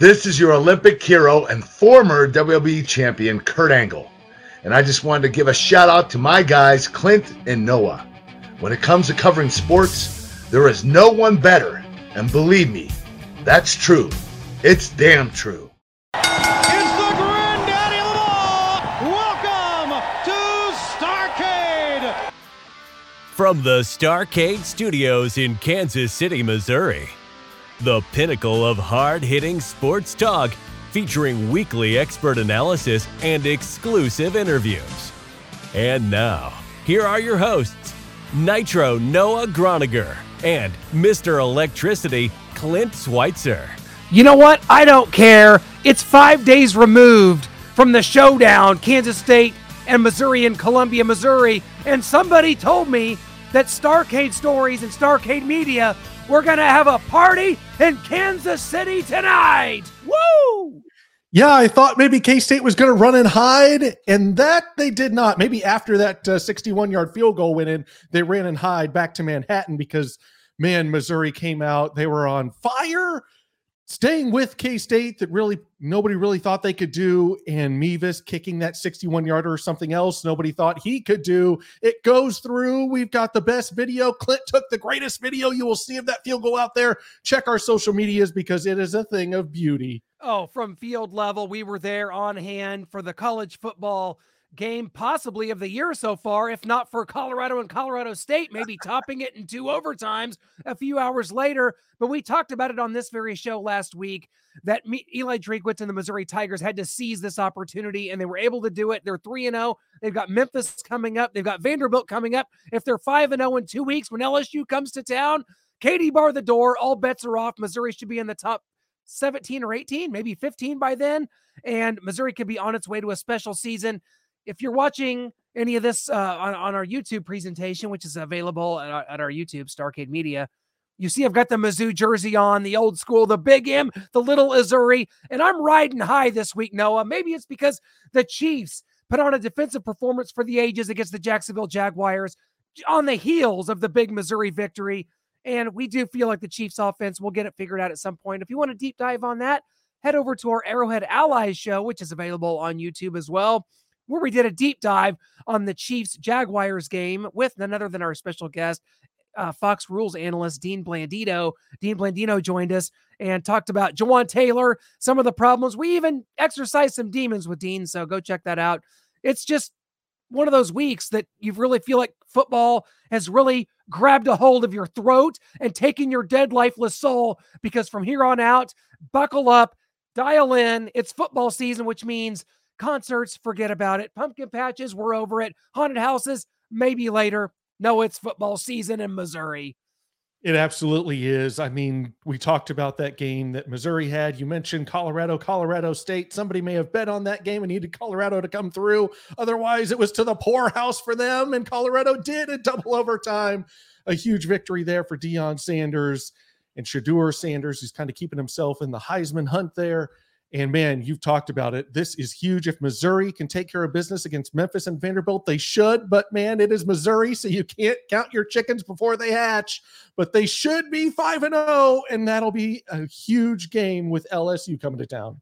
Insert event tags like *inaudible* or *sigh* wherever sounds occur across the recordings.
This is your Olympic hero and former WWE champion, Kurt Angle. And I just wanted to give a shout out to my guys, Clint and Noah. When it comes to covering sports, there is no one better. And believe me, that's true. It's damn true. It's the granddaddy of all. Welcome to Starcade. From the Starcade Studios in Kansas City, Missouri, the pinnacle of hard hitting sports talk featuring weekly expert analysis and exclusive interviews. And now, here are your hosts Nitro Noah Gronniger and Mr. Electricity Clint Switzer. You know what? I don't care. It's five days removed from the showdown, Kansas State and Missouri in Columbia, Missouri. And somebody told me that Starcade Stories and Starcade Media were going to have a party in Kansas City tonight. Woo! Yeah, I thought maybe K State was going to run and hide, and that they did not. Maybe after that 61 uh, yard field goal went in, they ran and hide back to Manhattan because, man, Missouri came out. They were on fire staying with K State that really nobody really thought they could do, and Mevis kicking that 61 yarder or something else nobody thought he could do. It goes through. We've got the best video. Clint took the greatest video you will see of that field goal out there. Check our social medias because it is a thing of beauty. Oh, from field level, we were there on hand for the college football game possibly of the year so far, if not for Colorado and Colorado State, maybe *laughs* topping it in two overtimes a few hours later. But we talked about it on this very show last week that Eli Drinkwitz and the Missouri Tigers had to seize this opportunity, and they were able to do it. They're 3 and 0. They've got Memphis coming up, they've got Vanderbilt coming up. If they're 5 and 0 in two weeks when LSU comes to town, Katie bar the door. All bets are off. Missouri should be in the top 17 or 18, maybe 15 by then. And Missouri could be on its way to a special season if you're watching any of this uh, on, on our YouTube presentation, which is available at our, at our YouTube, Starcade Media, you see I've got the Mizzou jersey on, the old school, the big M, the little Azuri, and I'm riding high this week, Noah. Maybe it's because the Chiefs put on a defensive performance for the ages against the Jacksonville Jaguars on the heels of the big Missouri victory. And we do feel like the Chiefs offense will get it figured out at some point. If you want a deep dive on that, head over to our Arrowhead Allies show, which is available on YouTube as well where we did a deep dive on the Chiefs Jaguars game with none other than our special guest, uh, Fox Rules analyst Dean Blandino. Dean Blandino joined us and talked about Jawaan Taylor, some of the problems. We even exercised some demons with Dean, so go check that out. It's just one of those weeks that you really feel like football has really grabbed a hold of your throat and taken your dead, lifeless soul. Because from here on out, buckle up, dial in. It's football season, which means Concerts, forget about it. Pumpkin patches, we're over it. Haunted houses, maybe later. No, it's football season in Missouri. It absolutely is. I mean, we talked about that game that Missouri had. You mentioned Colorado, Colorado State. Somebody may have bet on that game and needed Colorado to come through. Otherwise, it was to the poorhouse for them, and Colorado did a double overtime. A huge victory there for Deion Sanders and Shedeur Sanders, who's kind of keeping himself in the Heisman hunt there. And man, you've talked about it. This is huge. If Missouri can take care of business against Memphis and Vanderbilt, they should. But man, it is Missouri, so you can't count your chickens before they hatch. But they should be 5 and 0, and that'll be a huge game with LSU coming to town.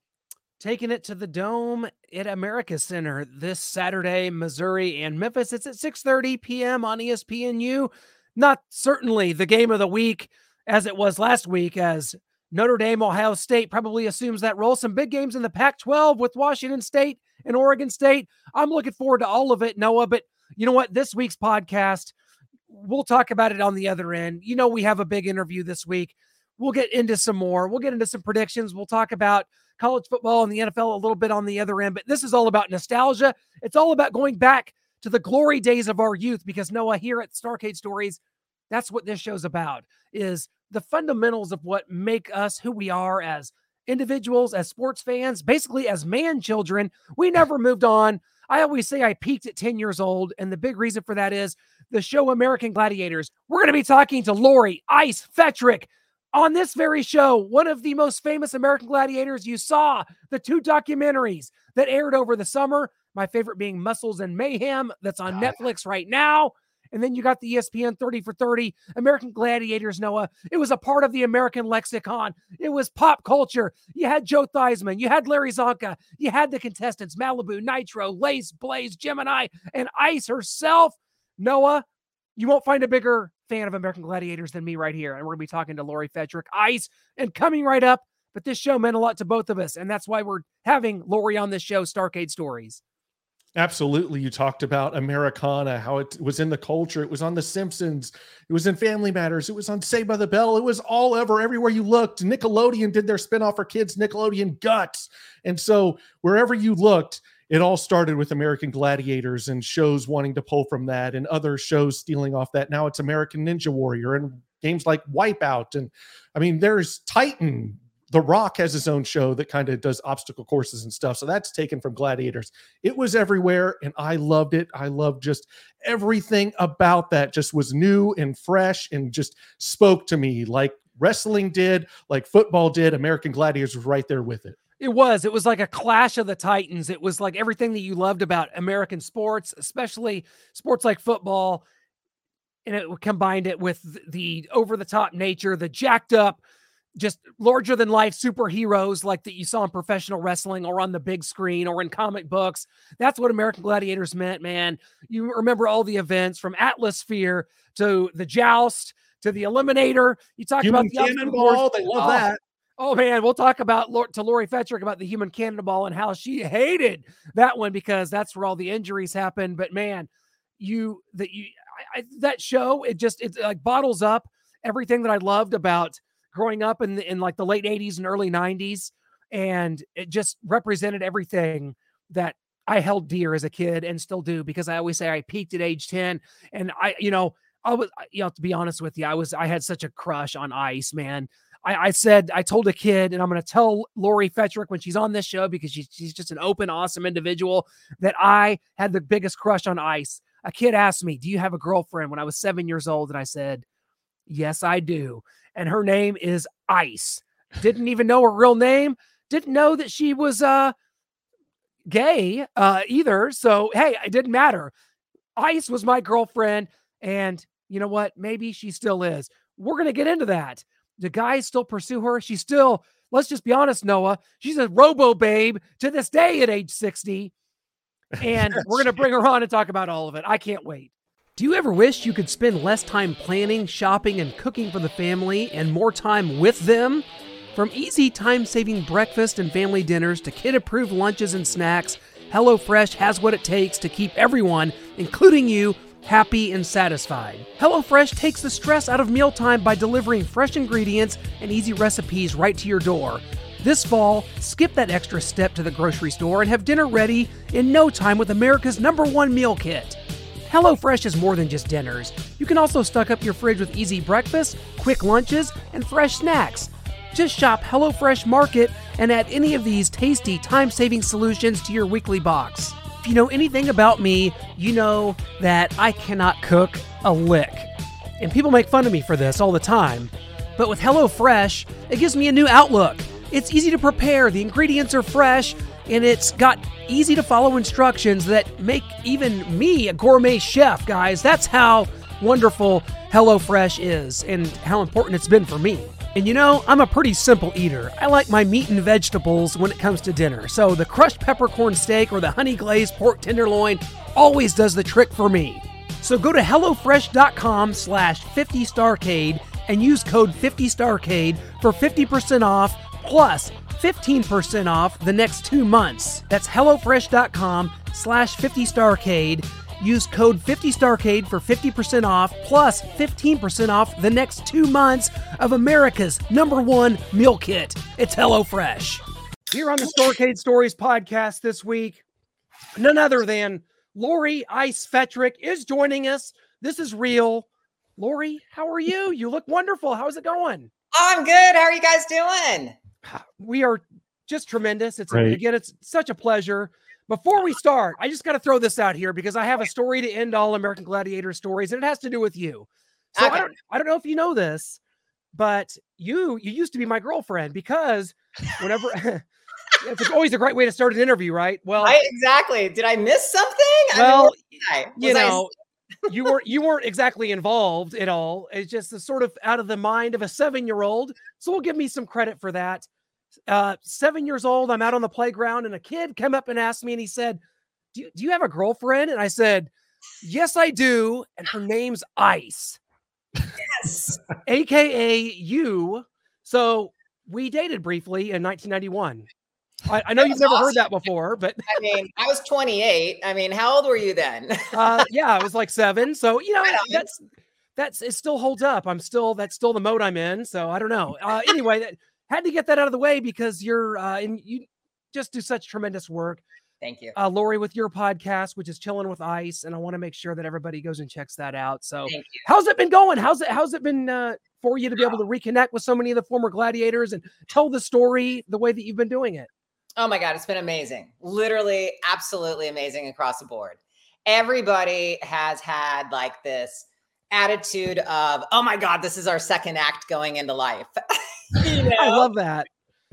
Taking it to the dome at America Center this Saturday, Missouri and Memphis. It's at 6:30 p.m. on ESPNU. Not certainly the game of the week as it was last week, as Notre Dame, Ohio State probably assumes that role. Some big games in the Pac 12 with Washington State and Oregon State. I'm looking forward to all of it, Noah. But you know what? This week's podcast, we'll talk about it on the other end. You know, we have a big interview this week. We'll get into some more. We'll get into some predictions. We'll talk about college football and the NFL a little bit on the other end. But this is all about nostalgia. It's all about going back to the glory days of our youth because Noah, here at Starcade Stories, that's what this show's about is the fundamentals of what make us who we are as individuals, as sports fans, basically as man children. We *laughs* never moved on. I always say I peaked at 10 years old. And the big reason for that is the show American Gladiators. We're going to be talking to Lori Ice Fetrick on this very show, one of the most famous American gladiators you saw, the two documentaries that aired over the summer. My favorite being Muscles and Mayhem, that's on Netflix right now. And then you got the ESPN 30 for 30, American Gladiators, Noah. It was a part of the American lexicon. It was pop culture. You had Joe Theismann, you had Larry Csonka, you had the contestants Malibu, Nitro, Lace, Blaze, Gemini, and Ice herself. Noah, you won't find a bigger fan of American Gladiators than me right here. And we're going to be talking to Lori Fetrick, Ice, and coming right up. But this show meant a lot to both of us. And that's why we're having Lori on this show, Starcade Stories. Absolutely. You talked about Americana, how it was in the culture. It was on The Simpsons. It was in Family Matters. It was on Saved by the Bell. It was all over, everywhere you looked. Nickelodeon did their spinoff for kids, Nickelodeon Guts. And so wherever you looked, it all started with American Gladiators and shows wanting to pull from that and other shows stealing off that. Now it's American Ninja Warrior and games like Wipeout. And I mean, there's Titan, the Rock has his own show that kind of does obstacle courses and stuff. So that's taken from Gladiators. It was everywhere and I loved it. I loved just everything about that just was new and fresh and just spoke to me like wrestling did, like football did. American Gladiators was right there with it. It was. It was like a clash of the titans. It was like everything that you loved about American sports, especially sports like football. And it combined it with the over the top nature, the jacked up just larger than life superheroes like that you saw in professional wrestling or on the big screen or in comic books. That's what American Gladiators meant, man. You remember all the events from Atlasphere to the Joust to the Eliminator. You talk Human about the Cannonball. They love Oh, that. Oh man, we'll talk about to Lori Fetrick about the human cannonball and how she hated that one because that's where all the injuries happened. But man, you that you I, I, that show it just it like bottles up everything that I loved about growing up in the, in like the late '80s and early '90s, and it just represented everything that I held dear as a kid and still do because I always say I peaked at age 10 and I you know I was you know to be honest with you I was I had such a crush on Ice man I, I said I told a kid, and I'm going to tell Lori Fetrick when she's on this show because she's she's just an open, awesome individual that I had the biggest crush on Ice. A kid asked me, "Do you have a girlfriend?" When I was seven years old, and I said, "Yes, I do." And her name is Ice. Didn't even know her real name. Didn't know that she was uh gay uh either. So hey, it didn't matter. Ice was my girlfriend, and you know what? Maybe she still is. We're gonna get into that The guys still pursue her? She's still, let's just be honest, Noah, she's a robo babe to this day at age 60. And we're going *laughs* to bring her on and talk about all of it. I can't wait. Do you ever wish you could spend less time planning, shopping, and cooking for the family and more time with them? From easy time saving breakfast and family dinners to kid approved lunches and snacks, HelloFresh has what it takes to keep everyone, including you, happy and satisfied. HelloFresh takes the stress out of mealtime by delivering fresh ingredients and easy recipes right to your door. This fall, skip that extra step to the grocery store and have dinner ready in no time with America's number one meal kit. HelloFresh is more than just dinners. You can also stock up your fridge with easy breakfasts, quick lunches, and fresh snacks. Just shop HelloFresh Market and add any of these tasty, time saving solutions to your weekly box. If you know anything about me, you know that I cannot cook a lick. And people make fun of me for this all the time. But with HelloFresh, it gives me a new outlook. It's easy to prepare, the ingredients are fresh, and it's got easy to follow instructions that make even me a gourmet chef, guys. That's how wonderful HelloFresh is and how important it's been for me. And you know, I'm a pretty simple eater. I like my meat and vegetables when it comes to dinner. So the crushed peppercorn steak or the honey glazed pork tenderloin always does the trick for me. So go to HelloFresh.com slash 50starcade and use code 50starcade for 50% off plus 15% off the next two months. That's HelloFresh.com slash 50starcade. Use code 50starcade for 50% off plus 15% off the next two months of America's number one meal kit. It's HelloFresh. Here on the Starcade Stories podcast this week, none other than Lori Ice Fetrick is joining us. This is real. Lori, how are you? You look wonderful. How's it going? I'm good. How are you guys doing? Ah, we are just tremendous. It's Great. again, it's such a pleasure. Before we start, I just got to throw this out here because I have a story to end all American Gladiator stories, and it has to do with you. So I don't, I don't know if you know this, but you, you used to be my girlfriend because whenever *laughs* it's always a great way to start an interview, right? Well, I exactly. Did I miss something? I mean, well, what did I- you was I- know, you weren't you weren't exactly involved at all. It's just a sort of out of the mind of a seven year old. So we'll give me some credit for that. Uh, seven years old, I'm out on the playground, and a kid came up and asked me, and he said, "Do you, do you have a girlfriend?" And I said, "Yes, I do." And her name's Ice. Yes. aka you. So we dated briefly in 1991. I, I know you've never heard that before, but I mean, I was 28. I mean, how old were you then? uh, yeah, I was like seven. So you *laughs* know that's that's it still holds up. I'm still that's still the mode I'm in. So I don't know. Uh, anyway, that, had to get that out of the way because you're uh, and you just do such tremendous work. Thank you. Uh, Lori, with your podcast, which is Chilling with Ice, and I want to make sure that everybody goes and checks that out. So. How's it been going? How's it how's it been uh, for you to be able to reconnect with so many of the former gladiators and tell the story the way that you've been doing it? Oh my God, it's been amazing. Literally, absolutely amazing across the board. Everybody has had like this attitude of, oh my God, this is our second act going into life. *laughs* You *laughs* I love that.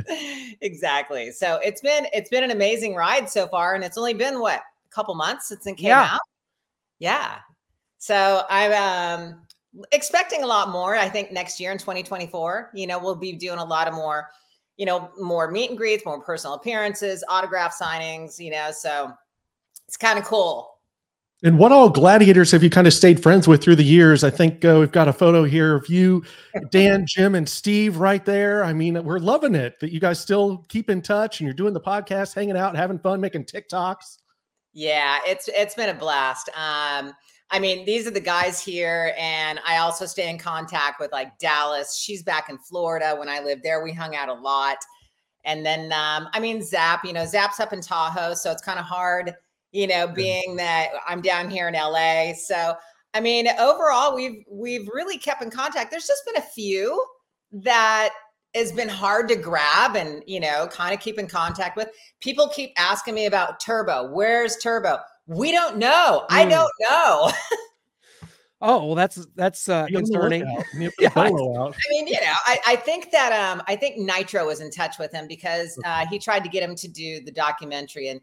*laughs* exactly. So it's been it's been an amazing ride so far, and it's only been what a couple months since it came Yeah. out. Yeah. So I'm um, expecting a lot more. I think next year in 2024, you know, we'll be doing a lot of more, you know, more meet and greets, more personal appearances, autograph signings. You know, so it's kind of cool. And what all gladiators have you kind of stayed friends with through the years? I think uh, we've got a photo here of you, Dan, *laughs* Jim, and Steve right there. I mean, we're loving it that you guys still keep in touch and you're doing the podcast, hanging out, having fun, making TikToks. Yeah, it's it's been a blast. Um, I mean, these are the guys here, and I also stay in contact with like Dallas. She's back in Florida. When I lived there, we hung out a lot. And then, um, I mean, Zap, you know, Zap's up in Tahoe, so it's kind of hard, you know, being that I'm down here in LA. So, I mean, overall, we've we've really kept in contact. There's just been a few that has been hard to grab and you know kind of keep in contact with. People keep asking me about turbo. Where's turbo? We don't know. I Mm. don't know. *laughs* Oh, well, that's that's uh, Be on concerning. *laughs* Yeah, I- i mean you know I, I think that um i think nitro was in touch with him because uh, he tried to get him to do the documentary and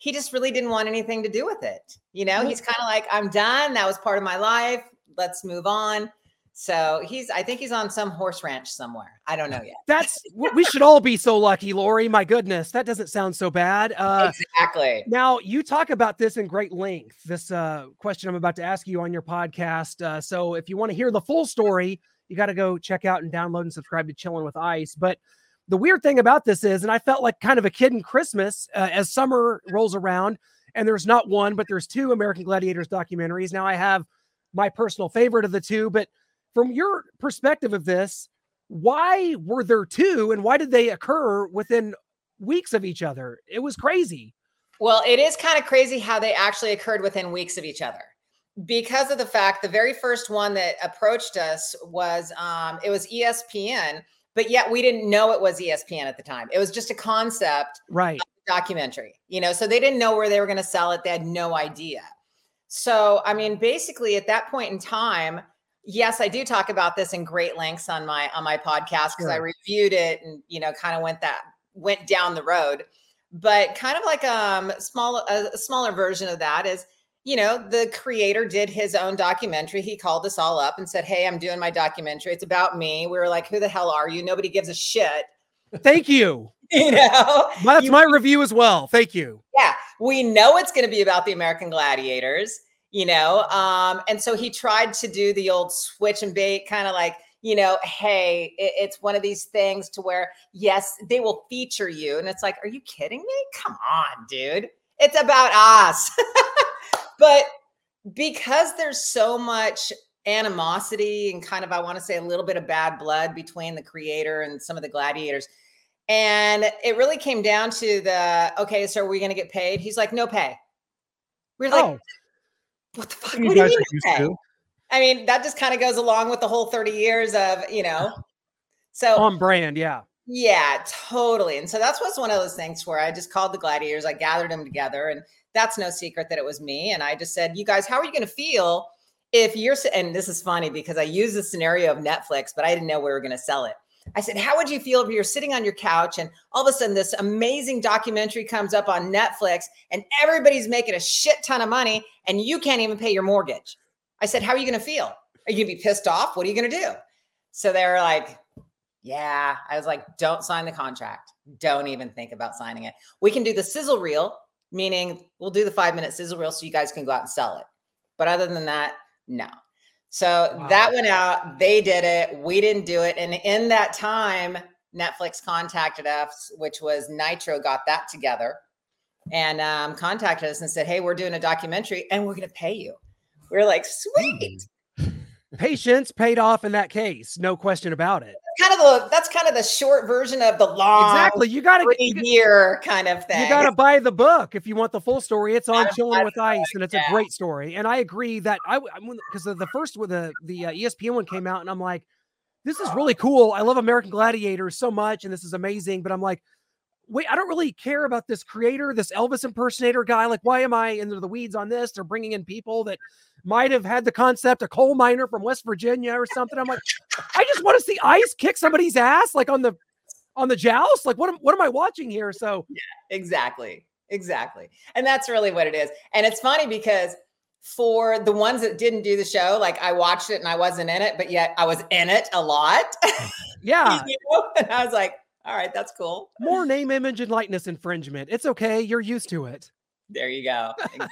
he just really didn't want anything to do with it you know he's kind of like i'm done that was part of my life let's move on so he's i think he's on some horse ranch somewhere i don't know yet That's we should all be so lucky, Lori. My goodness, that doesn't sound so bad. Uh, exactly Now you talk about this in great length. This uh, question I'm about to ask you on your podcast. Uh, so if you want to hear the full story, you got to go check out and download and subscribe to Chilling with Ice. But the weird thing about this is, and I felt like kind of a kid in Christmas uh, as summer rolls around, and there's not one, but there's two American Gladiators documentaries. Now I have my personal favorite of the two, but from your perspective of this, why were there two, and why did they occur within weeks of each other? It was crazy. Well, it is kind of crazy how they actually occurred within weeks of each other. Because of the fact the very first one that approached us was um it was ESPN, but yet we didn't know it was ESPN at the time. It was just a concept Right. documentary, you know, so they didn't know where they were going to sell it. They had no idea. So, I mean, basically at that point in time, yes, I do talk about this in great lengths on my on my podcast because I reviewed it and you know, kind of went that went down the road. But kind of like um small a smaller version of that is you know, the creator did his own documentary. He called us all up and said, Hey, I'm doing my documentary. It's about me. We were like, Who the hell are you? Nobody gives a shit. Thank you. *laughs* You know, That's You- my review as well. Thank you. yeah, we know it's going to be about the American gladiators, you know. Um, and so he tried to do the old switch and bait, kind of like, you know, hey, it- it's one of these things to where, yes, they will feature you. And it's like, are you kidding me? Come on, dude. It's about us. *laughs* but because there's so much animosity and kind of, I want to say, a little bit of bad blood between the creator and some of the gladiators. And it really came down to the okay, so are we going to get paid? He's like, no pay. We're like, oh, what the fuck? You What do you mean pay? to. I mean, that just kind of goes along with the whole 30 years of, you know. So on brand. Yeah. Yeah, totally. And so that's what's one of those things where I just called the gladiators, I gathered them together, and that's no secret that it was me. And I just said, You guys, how are you going to feel if you're, and this is funny because I used the scenario of Netflix, but I didn't know we were going to sell it. I said, How would you feel if you're sitting on your couch and all of a sudden this amazing documentary comes up on Netflix and everybody's making a shit ton of money and you can't even pay your mortgage? I said, How are you going to feel? Are you going to be pissed off? What are you going to do? So they were like, Yeah. I was like, Don't sign the contract. Don't even think about signing it. We can do the sizzle reel, meaning we'll do the five minute sizzle reel so you guys can go out and sell it. But other than that, no. So wow. that went out. They did it. We didn't do it. And in that time, Netflix contacted us, which was Nitro got that together and um, contacted us and said, Hey, we're doing a documentary and we're going to pay you. We are like, Sweet. Patience paid off in that case, no question about it. Kind of the that's kind of the short version of the long exactly. You got to year kind of thing. You got to buy the book if you want the full story. It's on Chilling with Ice, and it's yeah. a great story. And I agree that I because the first with the the uh, ESPN one came out, and I'm like, this is really cool. I love American Gladiators so much, and this is amazing. But I'm like, wait, I don't really care about this creator, this Elvis impersonator guy. Like, why am I into the weeds on this? They're bringing in people that might have had the concept, a coal miner from West Virginia or something. I'm like, I just want to see ice kick somebody's ass, like on the on the joust. Like, what am what am I watching here? So *laughs* yeah, exactly, exactly, and that's really what it is. And it's funny because for the ones that didn't do the show, like I watched it and I wasn't in it, but yet I was in it a lot. *laughs* Yeah, you know? and I was like, all right, that's cool. More name, image, and likeness infringement. It's okay. You're used to it. There you go. Exactly.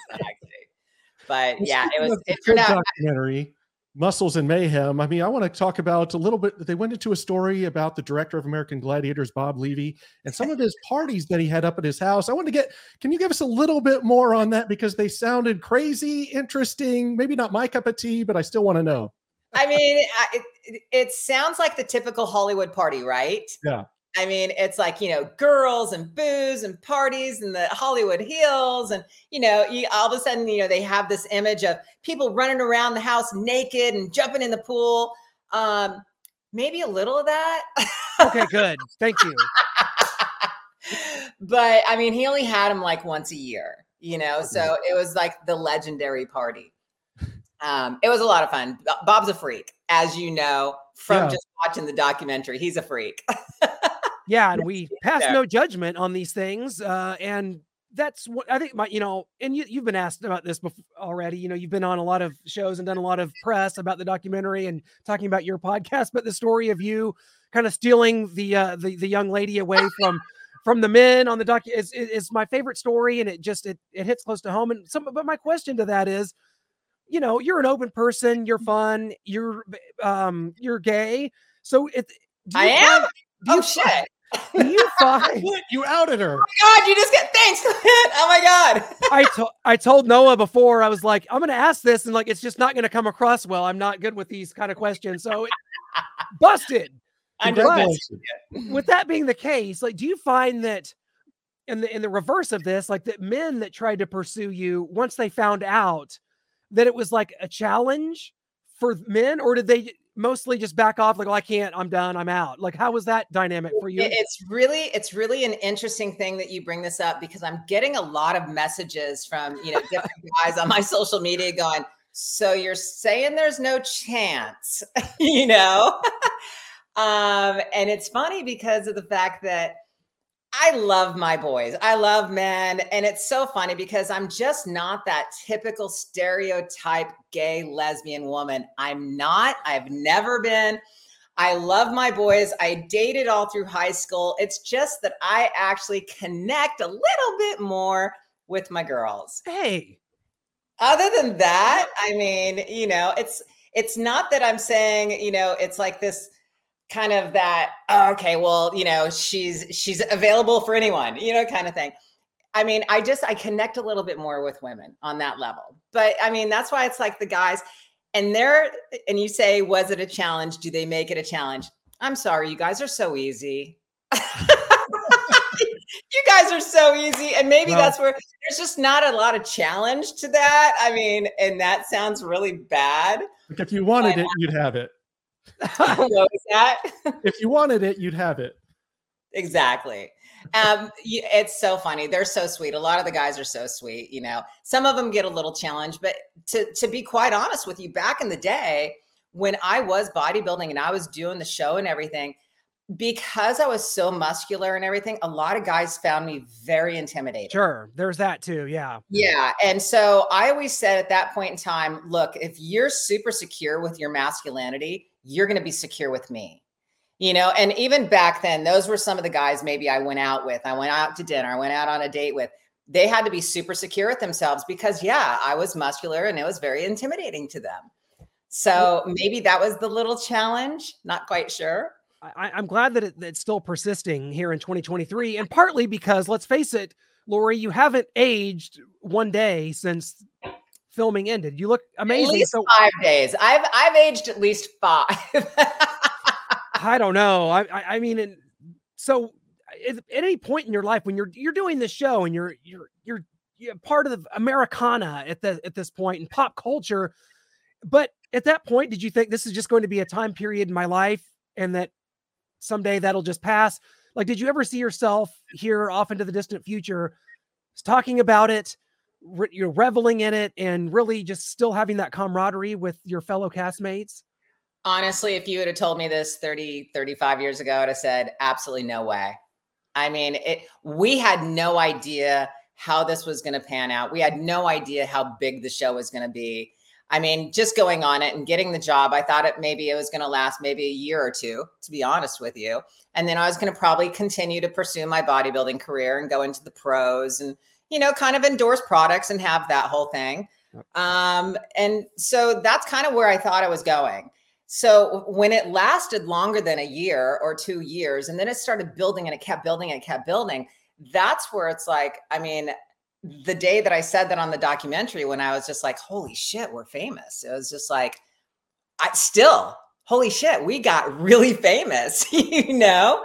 But yeah, it was it turned out documentary. Muscles and Mayhem. I mean, I want to talk about a little bit. They went into a story about the director of American Gladiators, Bob Levy, and some of his parties that he had up at his house. I want to get, can you give us a little bit more on that? Because they sounded crazy, interesting, maybe not my cup of tea, but I still want to know. I mean, it, it sounds like the typical Hollywood party, right? Yeah. I mean, it's like, you know, girls and booze and parties and the Hollywood Hills. And, you know, you, all of a sudden, you know, they have this image of people running around the house naked and jumping in the pool. Um, maybe a little of that. okay, good. Thank you. *laughs* but I mean, he only had him like once a year, you know, so it was like the legendary party. Um, it was a lot of fun. Bob's a freak, as you know from yeah. just watching the documentary. He's a freak. *laughs* Yeah, and we pass no judgment on these things. Uh, and that's what I think my, you know, and you, you've been asked about this before already. You know, you've been on a lot of shows and done a lot of press about the documentary and talking about your podcast, but the story of you kind of stealing the uh, the, the young lady away from from the men on the doc is, is my favorite story, and it just it it hits close to home. And some, but my question to that is, you know, you're an open person, you're fun, you're um you're gay, so it. I am. oh shit! You *laughs* find you outed her? Oh my God, you just get thanks. *laughs* oh my God. *laughs* I told I told Noah before I was like, I'm gonna ask this, and like it's just not gonna come across well. I'm not good with these kind of questions. So it, busted. with that being the case, like, do you find that in the in the reverse of this, like that men that tried to pursue you once they found out that it was like a challenge for men, or did they mostly just back off like well, i can't. I'm done. I'm out. Like how was that dynamic for you? It's really it's really an interesting thing that you bring this up because i'm getting a lot of messages from you know different *laughs* guys on my social media going so you're saying there's no chance *laughs* you know? *laughs* Um and it's funny because of the fact that I love my boys. I love men. And it's so funny because I'm just not that typical stereotype gay lesbian woman. I'm not. I've never been. I love my boys. I dated all through high school. It's just that I actually connect a little bit more with my girls. Hey. Other than that, I mean, you know, it's it's not that I'm saying, you know, it's like this kind of that oh, okay well you know she's she's available for anyone you know kind of thing. I mean i just i connect a little bit more with women on that level. But i mean that's why it's like the guys and they're and you say was it a challenge? Do they make it a challenge? I'm sorry you guys are so easy. *laughs* You guys are so easy and maybe well, that's where there's just not a lot of challenge to that. I mean and that sounds really bad. If you wanted it you'd have it *laughs* that? if you wanted it, you'd have it. Exactly. Um, it's so funny. They're so sweet. A lot of the guys are so sweet. You know, some of them get a little challenged, but to to be quite honest with you, back in the day when I was bodybuilding and I was doing the show and everything, because I was so muscular and everything, a lot of guys found me very intimidating. Sure, there's that too. Yeah. Yeah. And so I always said at that point in time, look, if you're super secure with your masculinity, you're going to be secure with me. You know, and even back then, those were some of the guys maybe I went out with. I went out to dinner, I went out on a date with. They had to be super secure with themselves because, yeah, I was muscular and it was very intimidating to them. So maybe that was the little challenge. Not quite sure. I, am glad that, it, that it's still persisting here in 2023, and partly because let's face it, Lori, you haven't aged one day since filming ended. You look amazing. At least so, five days. I've I've aged at least five. *laughs* I don't know. I I, I mean, so at any point in your life when you're you're doing this show and you're you're you're, you're part of the Americana at the at this point in pop culture, but at that point, did you think this is just going to be a time period in my life and that someday that'll just pass? Like, did you ever see yourself here off into the distant future talking about it, re- you're reveling in it, and really just still having that camaraderie with your fellow castmates? Honestly, if you would have told me this 30, 35 years ago, I'd have said, absolutely no way. I mean, it, we had no idea how this was going to pan out. We had no idea how big the show was going to be. I mean, just going on it and getting the job, I thought it maybe it was going to last maybe a year or two, to be honest with you. And then I was going to probably continue to pursue my bodybuilding career and go into the pros and, you know, kind of endorse products and have that whole thing. Um, and so that's kind of where I thought I was going. So when it lasted longer than a year or two years, and then it started building and it kept building and it kept building, that's where it's like, I mean, the day that I said that on the documentary, when I was just like, holy shit, we're famous. It was just like, I still, holy shit, we got really famous, *laughs* you know?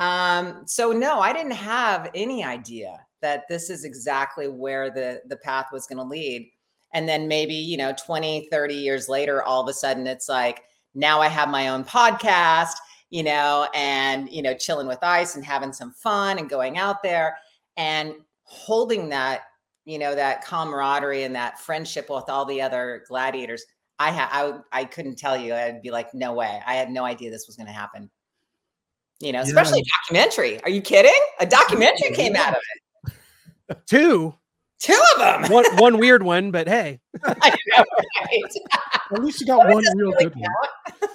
Um, so no, I didn't have any idea that this is exactly where the the path was going to lead. And then maybe, you know, 20, 30 years later, all of a sudden it's like, now I have my own podcast, you know, and, you know, chilling with ice and having some fun and going out there. And holding that you know that camaraderie and that friendship with all the other gladiators. I had I, I couldn't tell you. I'd be like no way. I had no idea this was going to happen. You know especially yeah. documentary. Are you kidding? A documentary came out of it two two of them *laughs* one one weird one but hey know, right? at least you got one real good one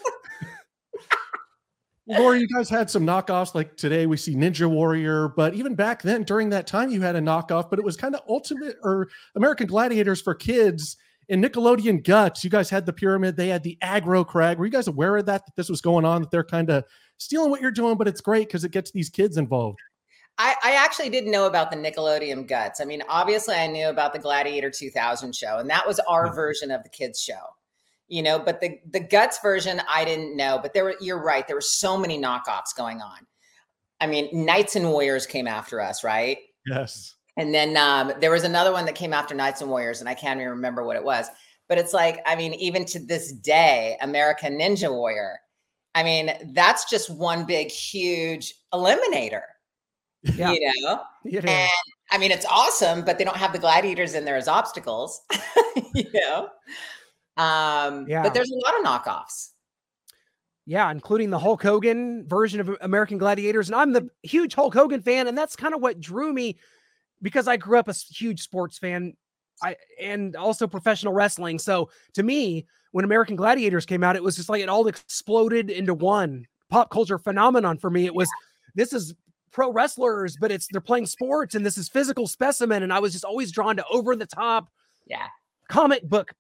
Laura, *laughs* you guys had some knockoffs. Like today, we see Ninja Warrior, but even back then, during that time, you had a knockoff, but it was kind of Ultimate or American Gladiators for kids in Nickelodeon Guts. You guys had the pyramid, they had the aggro crag. Were you guys aware of that? That this was going on? That they're kind of stealing what you're doing, but it's great because it gets these kids involved. I, I, actually didn't know about the Nickelodeon Guts. I mean, obviously, I knew about the Gladiator 2000 show, and that was our version of the kids' show you know but the the guts version i didn't know but there were you're right there were so many knockoffs going on. I mean knights and warriors came after us right? Yes. And then um, there was another one that came after knights and warriors and i can't even remember what it was but it's like i mean even to this day american ninja warrior i mean that's just one big huge eliminator yeah. you know and i mean it's awesome but they don't have the gladiators in there as obstacles *laughs* you know um, yeah. But there's a lot of knockoffs. Yeah, including the Hulk Hogan version of American Gladiators. And I'm the huge Hulk Hogan fan. And that's kind of what drew me because I grew up a huge sports fan I, and also professional wrestling. So to me, when American Gladiators came out, it was just like it all exploded into one pop culture phenomenon for me. It was this is pro wrestlers, but it's they're playing sports and this is physical specimen. And I was just always drawn to over the top yeah comic book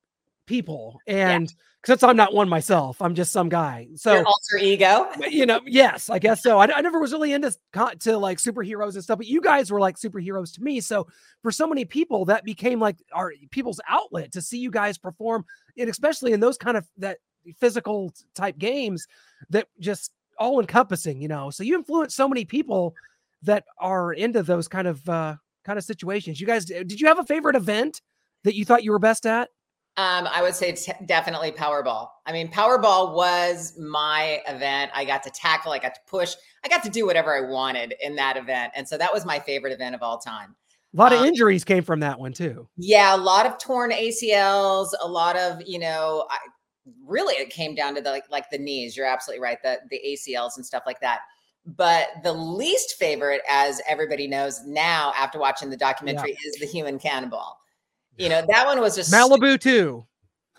people and because yeah. I'm not one myself, I'm just some guy. So Your alter ego, *laughs* you know, yes, I guess so. I, I never was really into to like superheroes and stuff, but you guys were like superheroes to me. So for so many people, that became like our people's outlet to see you guys perform, and especially in those kind of that physical type games that just all encompassing, you know. So you influence so many people that are into those kind of uh kind of situations. You guys, did you have a favorite event that you thought you were best at? Um, I would say t- definitely Powerball. I mean, Powerball was my event. I got to tackle, I got to push, I got to do whatever I wanted in that event. And so that was my favorite event of all time. A lot of um, injuries came from that one too. Yeah, a lot of torn ACLs, a lot of, you know, I, really it came down to the like, like the knees. You're absolutely right. The the ACLs and stuff like that. But the least favorite, as everybody knows now after watching the documentary, yeah. is the human cannonball. You know, that one was just Malibu too.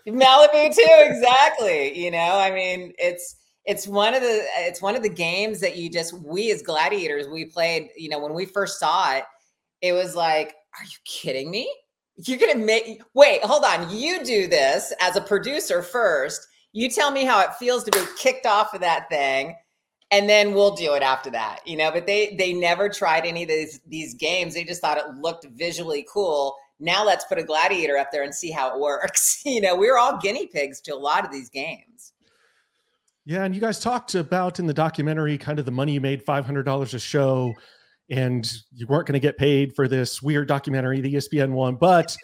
Malibu too, exactly. You know, I mean, it's it's one of the it's one of the games that you just we as gladiators we played. You know, when we first saw it, it was like, are you kidding me? You're gonna make wait, hold on. You do this as a producer first. You tell me how it feels to be kicked off of that thing, and then we'll do it after that. You know, but they they never tried any of these these games. They just thought it looked visually cool now let's put a gladiator up there and see how it works. *laughs* you know, we are all guinea pigs to a lot of these games. Yeah, and you guys talked about in the documentary kind of the money you made, five hundred dollars a show, and you weren't going to get paid for this weird documentary, the ESPN one, but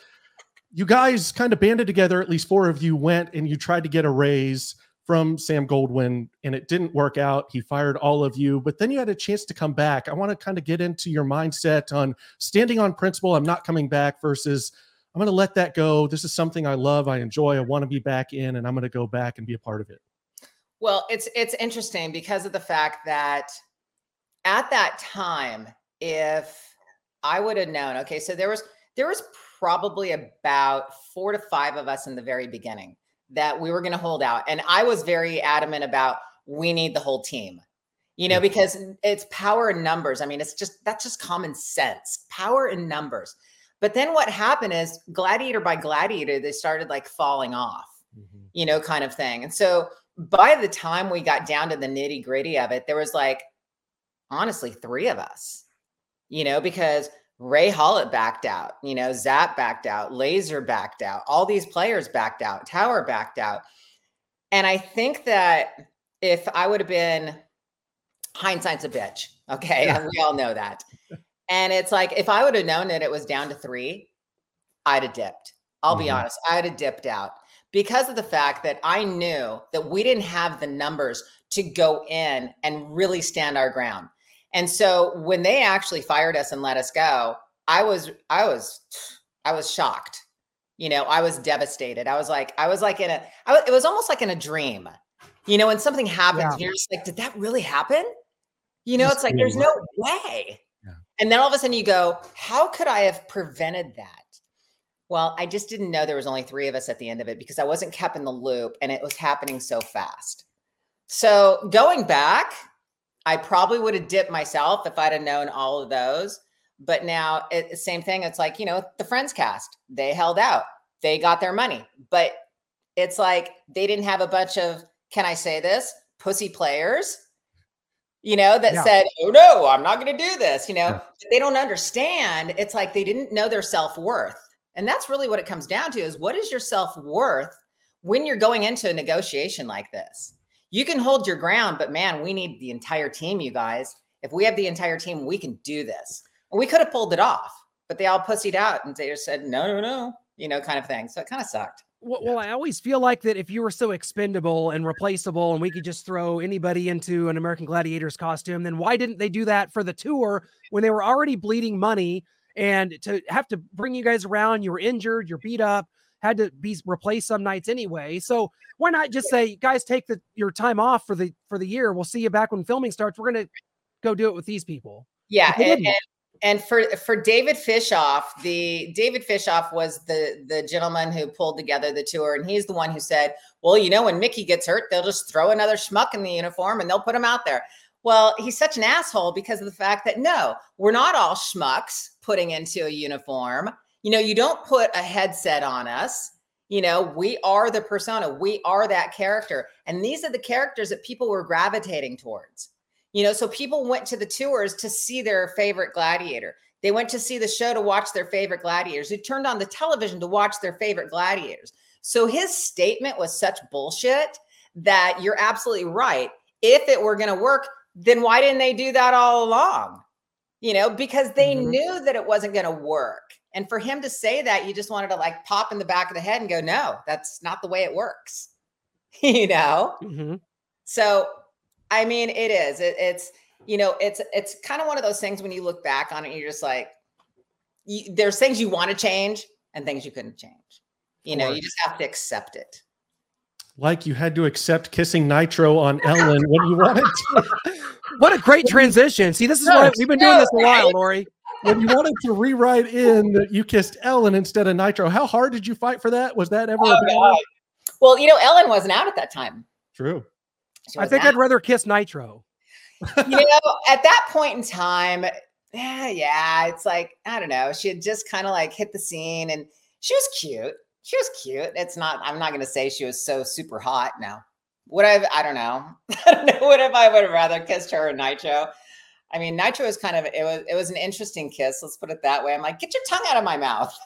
you guys kind of banded together. At least four of you went and you tried to get a raise from Sam Goldwyn and it didn't work out. He fired all of you, but then you had a chance to come back. I want to kind of get into your mindset on standing on principle. I'm not coming back versus I'm going to let that go. This is something I love, I enjoy, I want to be back in and I'm going to go back and be a part of it. Well, it's it's interesting because of the fact that at that time if I would have known, okay, so there was there was probably about 4 to 5 of us in the very beginning that we were going to hold out. And I was very adamant about we need the whole team, you know, because it's power in numbers. I mean, it's just that's just common sense, power in numbers. But then what happened is gladiator by gladiator, they started like falling off, mm-hmm. you know, kind of thing. And so by the time we got down to the nitty gritty of it, there was like honestly three of us, you know, because Raye Hollitt backed out, you know, Zap backed out, Laser backed out, all these players backed out, Tower backed out. And I think that if I would have been hindsight's a bitch, okay, yeah. *laughs* we all know that. And it's like if I would have known that it was down to three, I'd have dipped. I'll mm-hmm. be honest, I'd have dipped out because of the fact that I knew that we didn't have the numbers to go in and really stand our ground. And so when they actually fired us and let us go, I was I was I was shocked. You know, I was devastated. I was like I was like in a I, it was almost like in a dream. You know, when something happens, yeah. you're just like, did that really happen? You know, it's like there's no way. Yeah. And then all of a sudden you go, how could I have prevented that? Well, I just didn't know there was only three of us at the end of it because I wasn't kept in the loop and it was happening so fast. So going back, I probably would have dipped myself if I'd have known all of those. But now, it, same thing. It's like, you know, the Friends cast, they held out, they got their money. But it's like they didn't have a bunch of, can I say this, pussy players, you know, that yeah. said, oh no, I'm not going to do this, you know, yeah. they don't understand. It's like they didn't know their self worth. And that's really what it comes down to is what is your self worth when you're going into a negotiation like this? You can hold your ground, but man, we need the entire team, you guys. If we have the entire team, we can do this. And we could have pulled it off, but they all pussied out and they just said, no, no, no, you know, kind of thing. So it kind of sucked. Well, well, I always feel like that if you were so expendable and replaceable and we could just throw anybody into an American Gladiators costume, then why didn't they do that for the tour when they were already bleeding money and to have to bring you guys around? You were injured, you're beat up had to be replaced some nights anyway. So why not just say, guys, take the your time off for the for the year. We'll see you back when filming starts. We're gonna go do it with these people. Yeah, and, and, and for for David Fishof, the David Fishof was the the gentleman who pulled together the tour, and he's the one who said, "Well, you know, when Mickey gets hurt, they'll just throw another schmuck in the uniform and they'll put him out there." Well, he's such an asshole because of the fact that no, we're not all schmucks putting into a uniform you know, you don't put a headset on us. You know, we are the persona, we are that character. And these are the characters that people were gravitating towards. You know, so people went to the tours to see their favorite gladiator. They went to see the show to watch their favorite gladiators. They turned on the television to watch their favorite gladiators. So his statement was such bullshit that you're absolutely right. If it were going to work, then why didn't they do that all along? You know, because they mm-hmm. knew that it wasn't going to work. And for him to say that, you just wanted to like pop in the back of the head and go, no, that's not the way it works. *laughs* you know? Mm-hmm. So, I mean, it is. It, it's, you know, it's it's kind of one of those things when you look back on it, you're just like, you, there's things you want to change and things you couldn't change. You know, you just have to accept it. like you had to accept kissing Nitro on Ellen when you wanted to. *laughs* What a great transition. See, this is why we've been doing this a while, Lori. When you wanted to rewrite in that you kissed Ellen instead of Nitro. How hard did you fight for that? Was that ever Oh, battle? Well, you know, Ellen wasn't out at that time. True. I think out. I'd rather kiss Nitro. you know, at that point in time, yeah, yeah, it's like, I don't know. She had just kind of like hit the scene and she was cute. She was cute. It's not, I'm not going to say she was so super hot No, Would I, I don't know. *laughs* I don't know. What if I would have rather kissed her or Nitro? I mean, Nitro was kind of, it was, it was an interesting kiss. Let's put it that way. I'm like, get your tongue out of my mouth. *laughs*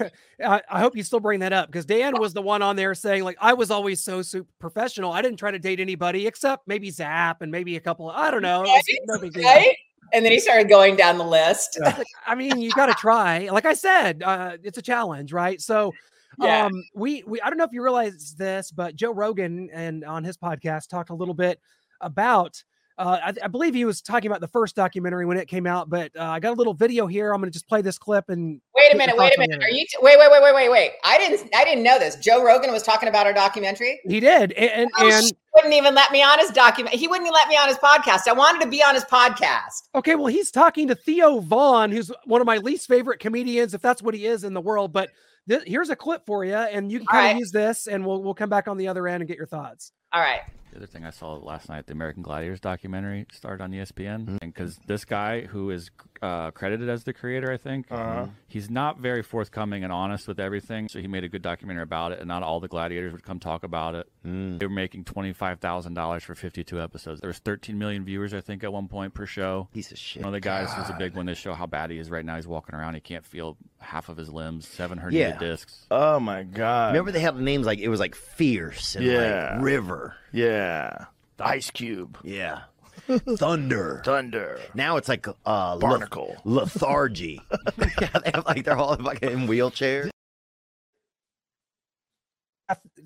*laughs* I, I hope you still bring that up because Dan was the one on there saying like I was always so super professional. I didn't try to date anybody except maybe Zap and maybe a couple. I don't know. No right? And then he started going down the list. Like, I mean, you got to try. Like I said, uh, it's a challenge, right? So, *laughs* Yeah. um, we we I don't know if you realize this, but Joe Rogan and on his podcast talked a little bit about. Uh, I, I believe he was talking about the first documentary when it came out, but uh, I got a little video here. I'm going to just play this clip and Wait a minute, wait a minute. Are you t- wait, wait, wait, wait, wait, wait? I didn't I didn't know this. Joe Rogan was talking about our documentary. he did. And and, Oh, and wouldn't even let me on his document. He wouldn't let me on his podcast. I wanted to be on his podcast. Okay, well, he's talking to Theo Von, who's one of my least favorite comedians, if that's what he is in the world. But th- here's a clip for you, and you can kind of right. use this, and we'll we'll come back on the other end and get your thoughts. All right. The other thing I saw last night, the American Gladiators documentary started on ESPN, and because this guy who is uh, credited as the creator, I think, uh-huh. um, he's not very forthcoming and honest with everything. So he made a good documentary about it, and not all the gladiators would come talk about it. Hmm. They were making twenty five thousand dollars for fifty two episodes. There was thirteen million viewers, I think, at one point per show. Piece of shit. One of the guys was a big one. They show how bad he is right now. He's walking around, he can't feel half of his limbs, seven herniated Yeah. discs. Oh my god. Remember they have names like it was like Fierce and Yeah. like River. Yeah. The Ice Cube. Yeah. *laughs* Thunder. Thunder. Now it's like uh leth- Barnacle. *laughs* lethargy. *laughs* yeah, they have like they're all like in wheelchairs.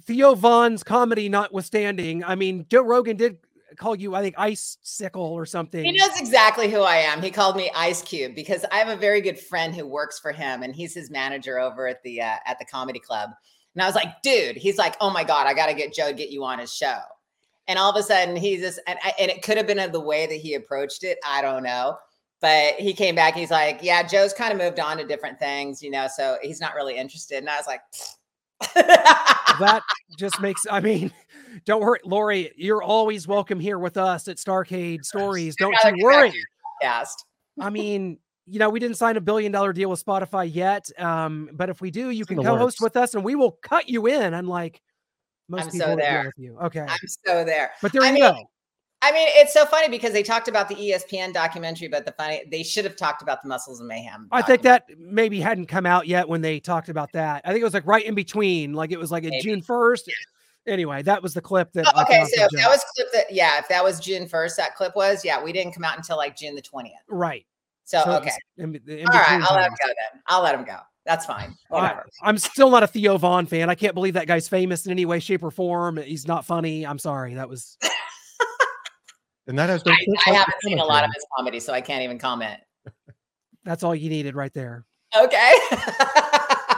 Theo Von's comedy notwithstanding, I mean, Joe Rogan did call you, I think, Ice Sickle or something. He knows exactly who I am. He called me Ice Cube because I have a very good friend who works for him, and he's his manager over at the uh, at the comedy club. And I was like, dude, he's like, oh my god, I got to get Joe to get you on his show. And all of a sudden, he's just and, I- and it could have been the way that he approached it. I don't know. But he came back. He's like, yeah, Joe's kind of moved on to different things, you know, so he's not really interested. And I was like, *laughs* that just makes, I mean, *laughs* don't worry, Lori, you're always welcome here with us at Starcade Stories. Don't you worry. to your podcast. I *laughs* mean, you know, we didn't sign a billion dollar deal with Spotify yet. Um, but if we do, you can in co-host works. with us and we will cut you in, unlike most I'm people so there. with you. Okay. I'm so there. But there I you mean, go. I mean, it's so funny because they talked about the ESPN documentary, but the funny they should have talked about the Muscles of Mayhem. I think that maybe hadn't come out yet when they talked about that. I think it was like right in between, like it was like a Maybe. June 1st. Anyway, that was the clip that. Oh, okay, so if that was clip that, yeah, if that was June first, that clip was, yeah, we didn't come out until like June the twentieth. right. So, So okay, in- in all right, I'll let him go then. I'll let him go. That's fine. I, Whatever. I'm still not a Theo Von fan. I can't believe that guy's famous in any way, shape, or form. He's not funny. I'm sorry. That was *laughs* And that has been. I, I haven't seen a lot of his comedy, so I can't even comment. that's all you needed right there. Okay. *laughs*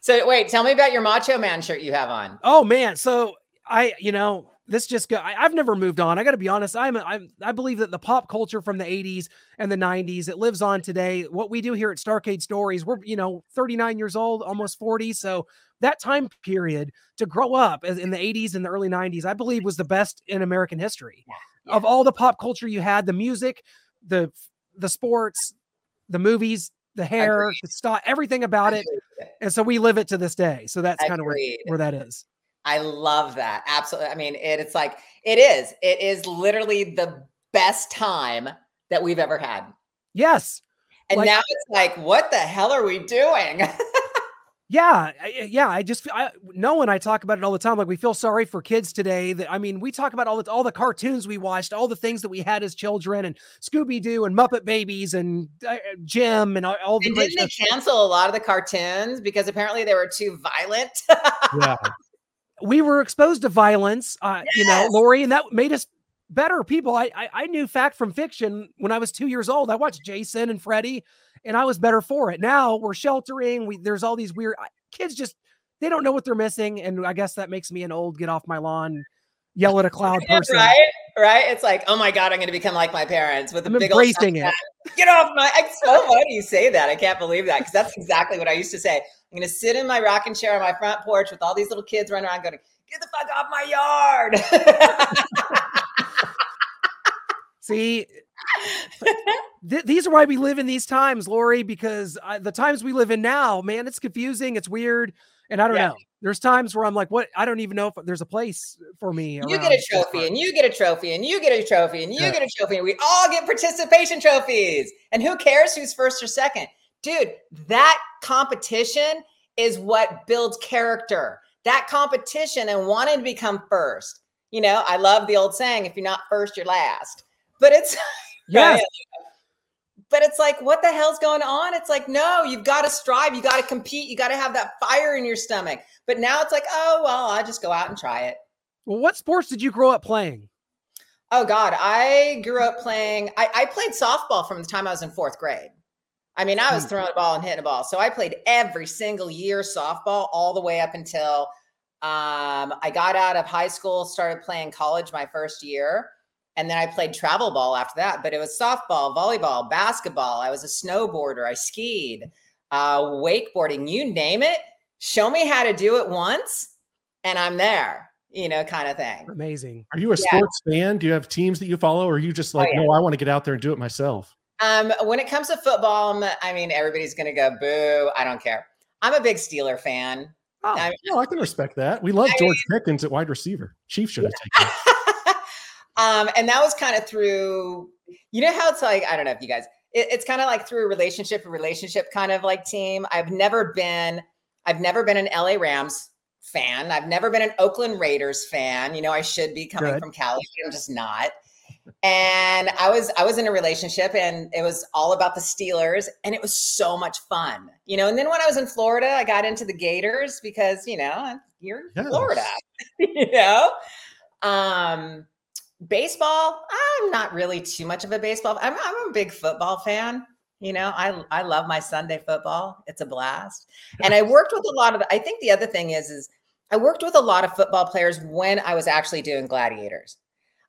so wait, tell me about your Macho Man shirt you have on. Oh man, so I, you know, this just go. I, I've never moved on. I got to be honest. I'm, I'm, I believe that the pop culture from the '80s and the '90s it lives on today. What we do here at Starcade Stories, we're, you know, 39 years old, almost 40. So that time period to grow up in the '80s and the early '90s, I believe, was the best in American history. Of all the pop culture you had, the music, the the sports, the movies, the hair, the style, everything about it. And so we live it to this day. So that's kind of where, where that is. I love that. Absolutely. I mean, it, it's like it is. It is literally the best time that we've ever had. Yes. And Like- now it's like, what the hell are we doing? *laughs* Yeah, yeah. I just I, Noah and I talk about it all the time. Like we feel sorry for kids today. That I mean, we talk about all the all the cartoons we watched, all the things that we had as children, and Scooby Doo and Muppet Babies and uh, Jim and all, all the and didn't they cancel a lot of the cartoons because apparently they were too violent? *laughs* Yeah. We were exposed to violence, uh, you know, Lori, and that made us better people. I, I I knew fact from fiction when I was two years old. I watched Jason and Freddy, and I was better for it. Now we're sheltering. We there's all these weird. I, kids just they don't know what they're missing, and I guess that makes me an old get off my lawn, yell at a *laughs* cloud person. right? Right? It's like, oh my god, I'm going to become like my parents with a I'm big old it. Get off my! It's so funny you say that. I can't believe that because that's exactly what I used to say. I'm going to sit in my rocking chair on my front porch with all these little kids running around, going, "Get the fuck off my yard!" *laughs* See, th- these are why we live in these times, Lori, because I, the times we live in now, man, it's confusing, it's weird, and I don't Yeah. know. There's times where I'm like, what? I don't even know if there's a place for me. you get a trophy, and you get a trophy, and you get a trophy, and you Yeah. get a trophy, and we all get participation trophies. And who cares who's first or second? Dude, that competition is what builds character. That competition and wanting to become first. You know, I love the old saying, if you're not first, you're last. But it's *laughs* Yes. But it's like, what the hell's going on? It's like, no, you've got to strive. You got to compete. You got to have that fire in your stomach. But now it's like, oh, well, I'll just go out and try it. Well, what sports did you grow up playing? Oh God, I grew up playing. I, I played softball from the time I was in fourth grade. I mean, I was Hmm. throwing a ball and hitting a ball. So I played every single year softball all the way up until um, I got out of high school, started playing college my first year. And then I played travel ball after that. But it was softball, volleyball, basketball. I was a snowboarder. I skied, uh, wakeboarding, you name it. Show me how to do it once and I'm there, you know, kind of thing. Amazing. Are you a Yeah. sports fan? Do you have teams that you follow, or are you just like, yeah. no, I want to get out there and do it myself? Um, when it comes to football, I'm- mean, everybody's going to go boo. I don't care. I'm a big Steeler fan. Oh, I- No, I can respect that. We love I George Pickens at wide receiver. Chief should have taken. *laughs* um, and that was kind of through, you know, how it's like, I don't know if you guys, it, it's kind of like through a relationship, a relationship kind of like team. I've never been, I've never been an LA Rams fan. I've never been an Oakland Raiders fan. You know, I should be coming Good. from Cali. I'm just not. And I was I was in a relationship and it was all about the Steelers and it was so much fun. You know, and then when I was in Florida, I got into the Gators because, you know, you're in Florida. *laughs* you know? Um baseball, I'm not really too much of a baseball. I'm I'm a big football fan. You know, I I love my Sunday football. It's a blast. And I worked with a lot of I think the other thing is is I worked with a lot of football players when I was actually doing gladiators.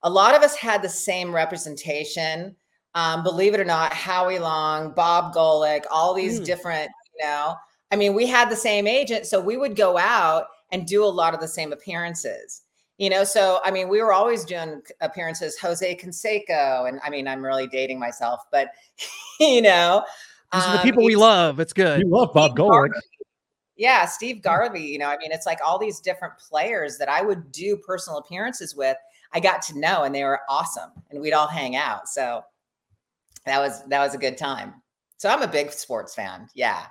A lot of us had the same representation. Um, believe it or not, Howie Long, Bob Golic, all these Mm. different, you know, I mean, we had the same agent. So we would go out and do a lot of the same appearances. You know, so I mean, we were always doing appearances, Jose Canseco, and I mean, I'm really dating myself, but *laughs* you know, These are the um, people we love. It's good. You love Bob Steve Golic. Yeah, Steve Garvey. You know, I mean, it's like all these different players that I would do personal appearances with. I got to know, and they were awesome, and we'd all hang out. So that was that was a good time. So I'm a big sports fan. Yeah,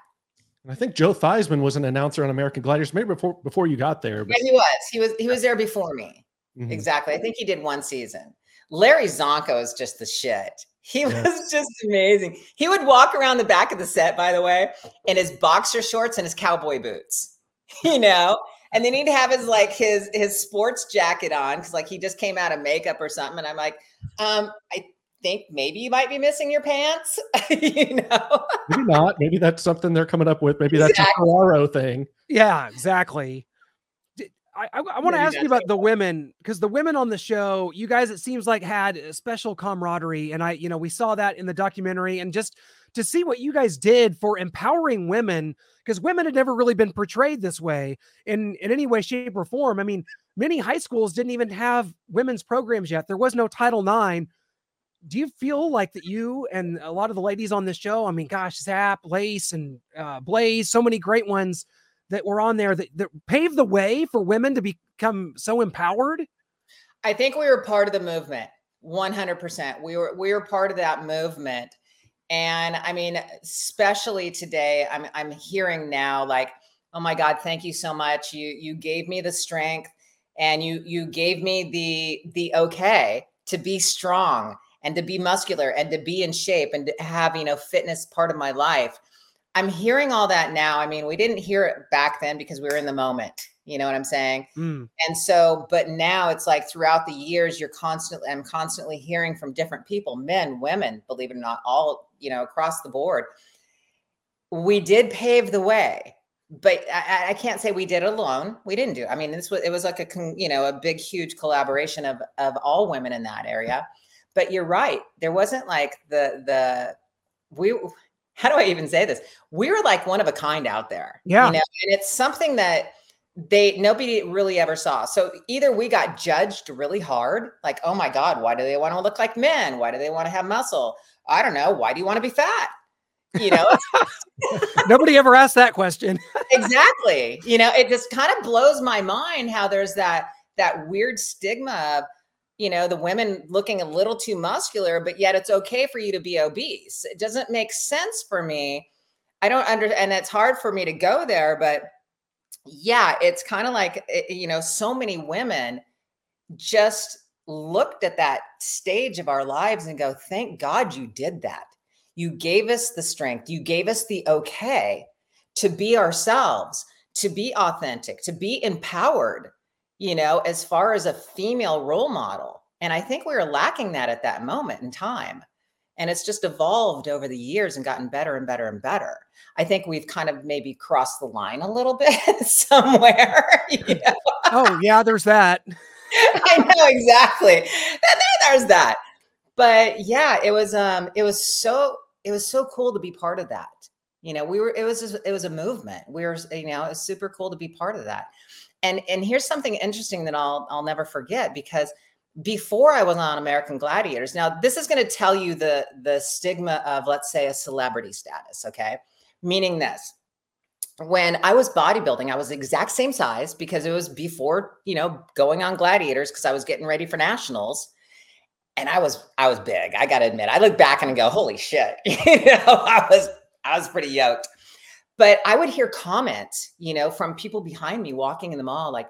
And I think Joe Theismann was an announcer on American Gladiators, maybe before before you got there. But yeah, he was. He was. He was there before me. Mhm. Exactly. I think he did one season. Larry Csonka is just the shit. He was *laughs* just amazing. He would walk around the back of the set, by the way, in his boxer shorts and his cowboy boots, *laughs* you know, and then he'd have his like his his sports jacket on because like he just came out of makeup or something. And I'm like, um, I think maybe you might be missing your pants, *laughs* you know. maybe not. Maybe that's something they're coming up with. Maybe that's Exactly. a Ferraro thing. Yeah, exactly. i i want to ask you about the women because the women on the show, you guys, it seems like had a special camaraderie, and I, you know, we saw that in the documentary, and just to see what you guys did for empowering women because women had never really been portrayed this way in in any way, shape, or form. I mean, many high schools didn't even have women's programs yet. There was no Title IX. Do you feel like that you and a lot of the ladies on this show? I mean, gosh, Zap, Lace, and uh, Blaze, so many great ones that were on there that, that paved the way for women to become so empowered? I think we were part of the movement. 100%. We were we were part of that movement. And I mean, especially today, I'm I'm hearing now like, "Oh my god, thank you so much. You you gave me the strength and you you gave me the the okay to be strong and to be muscular and to be in shape and to have, you know, fitness part of my life." I'm hearing all that now. I mean, we didn't hear it back then because we were in the moment. You know what I'm saying? Mm. And so, but now it's like throughout the years, you're constantly, I'm constantly hearing from different people, men, women, believe it or not, all, you know, across the board. We did pave the way, but I, I can't say we did it alone. We didn't do. It. I mean, this was it was like a you know a big huge collaboration of of all women in that area. But you're right. There wasn't like the the we. How do I even say this? We were like one of a kind out there. Yeah. You know? And it's something that they nobody really ever saw. So either we got judged really hard, like, oh my God, why do they want to look like men? Why do they want to have muscle? I don't know. Why do you want to be fat? You know, *laughs* nobody ever asked that question. *laughs* exactly. You know, it just kind of blows my mind how there's that that weird stigma of, you know, the women looking a little too muscular, but yet it's okay for you to be obese. It doesn't make sense for me. I don't under and it's hard for me to go there, but yeah, it's kind of like, eh, you know, so many women just looked at that stage of our lives and go, thank God you did that. You gave us the strength, you gave us the okay to be ourselves, to be authentic, to be empowered, you know, as far as a female role model. And I think we were lacking that at that moment in time. And it's just evolved over the years and gotten better and better and better. I think we've kind of maybe crossed the line a little *laughs* bit somewhere. You know? *laughs* oh, yeah, there's that. *laughs* I know exactly. There's that. But yeah, it was um it was so it was so cool to be part of that. You know, we were it was just, it was a movement. We were you know, it was super cool to be part of that. And and here's something interesting that I'll I'll never forget because before I was on American Gladiators. Now, this is going to tell you the the stigma of let's say a celebrity status, okay? Meaning this. When I was bodybuilding, I was the exact same size because it was before, you know, going on Gladiators because I was getting ready for nationals. And I was I was big. I got to admit. I look back and I go, "Holy shit." *laughs* you know, I was I was pretty yoked. But I would hear comments, you know, from people behind me walking in the mall like,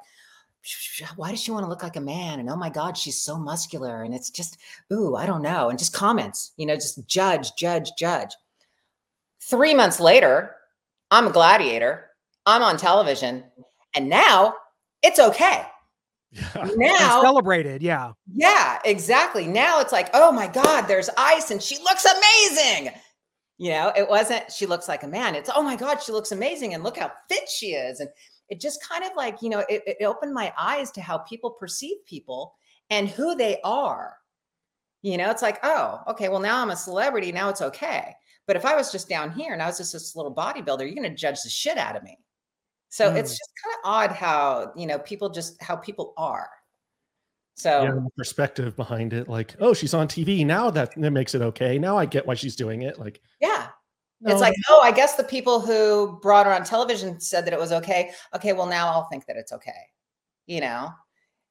why does she want to look like a man? And oh my God, she's so muscular. And it's just, ooh, I don't know. And just comments, you know, just judge, judge, judge. Three months later, I'm a gladiator. I'm on television. And now it's okay. Yeah. Now celebrated. Yeah. Yeah, exactly. Now it's like, oh my God, there's ice and she looks amazing. You know, it wasn't, she looks like a man. It's, oh my God, she looks amazing. And look how fit she is. And it just kind of like, you know, it, it opened my eyes to how people perceive people and who they are. You know, it's like, oh, okay, well, now I'm a celebrity. Now it's okay. But if I was just down here and I was just this little bodybuilder, you're going to judge the shit out of me. So mm. it's just kind of odd how, you know, people just how people are. So yeah, the perspective behind it, like, oh, she's on TV. Now that, that makes it okay. Now I get why she's doing it. Like, yeah. No, it's like, oh, I guess the people who brought her on television said that it was okay. Okay, well, now I'll think that it's okay. You know,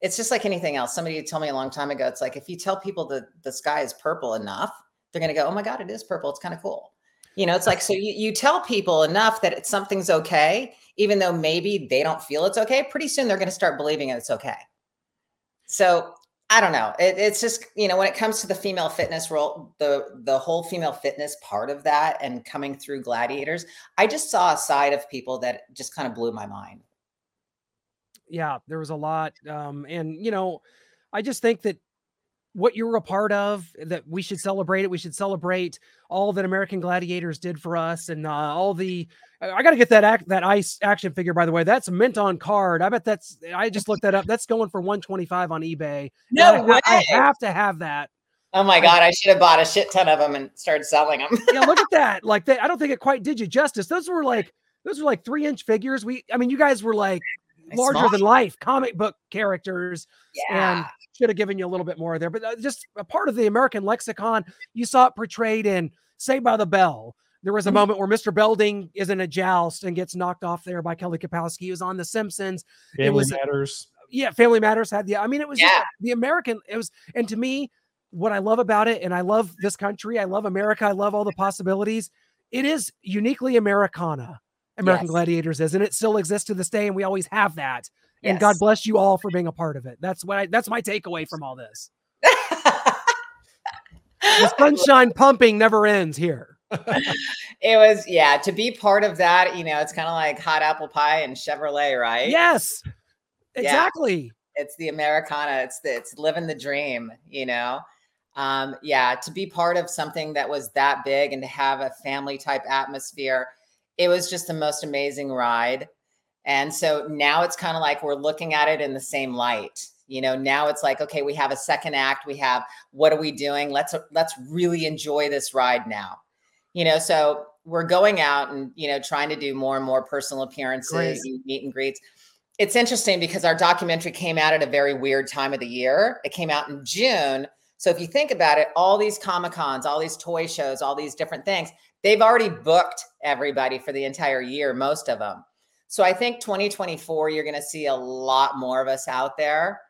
it's just like anything else. Somebody told me a long time ago, it's like if you tell people that the sky is purple enough, they're going to go, oh my God, it is purple. It's kind of cool. You know, it's like, so you, you tell people enough that it's, something's okay, even though maybe they don't feel it's okay. Pretty soon they're going to start believing it's okay. So I don't know. It, it's just you know when it comes to the female fitness role, the the whole female fitness part of that, and coming through gladiators, I just saw a side of people that just kind of blew my mind. Yeah, there was a lot, um, and you know, I just think that what you were a part of that we should celebrate it we should celebrate all that american gladiators did for us and uh, all the i got to get that act, that ice action figure by the way that's mint on card i bet that's i just looked that up that's going for 125 on ebay no I, way. I have to have that Oh my god, I should have bought a shit ton of them and started selling them. yeah, look at that. *laughs* Like they, I don't think it quite did you justice. Those were like those were like three inch figures. We, I mean, you guys were like larger Small. than life comic book characters. Yeah. And should have given you a little bit more there, but uh, just a part of the American lexicon. You saw it portrayed in say by the Bell. There was a mm-hmm. moment where Mr. Belding is in a joust and gets knocked off there by Kelly Kapowski. He was on The Simpsons. Family it was, Matters. Yeah, Family Matters had the. I mean, it was yeah. the American. It was, and to me, what I love about it, and I love this country. I love America. I love all the possibilities. It is uniquely Americana. American yes. Gladiators is, and it still exists to this day, and we always have that. And yes. God bless you all for being a part of it. That's what I that's my takeaway from all this. the *laughs* sunshine pumping never ends here. it was yeah, to be part of that, you know, it's kind of like hot apple pie and Chevrolet, right? Yes. Exactly. Yeah. It's the Americana. It's the, it's living the dream, you know. Um, yeah, to be part of something that was that big and to have a family type atmosphere it was just the most amazing ride. And so now it's kind of like we're looking at it in the same light. You know, now it's like, okay, we have a second act. We have what are we doing? Let's let's really enjoy this ride now. You know, so we're going out and you know trying to do more and more personal appearances, and meet and greets. It's interesting because our documentary came out at a very weird time of the year. It came out in June. So if you think about it, all these Comic Cons, all these toy shows, all these different things, they've already booked everybody for the entire year, most of them. So I think 2024, you're going to see a lot more of us out there.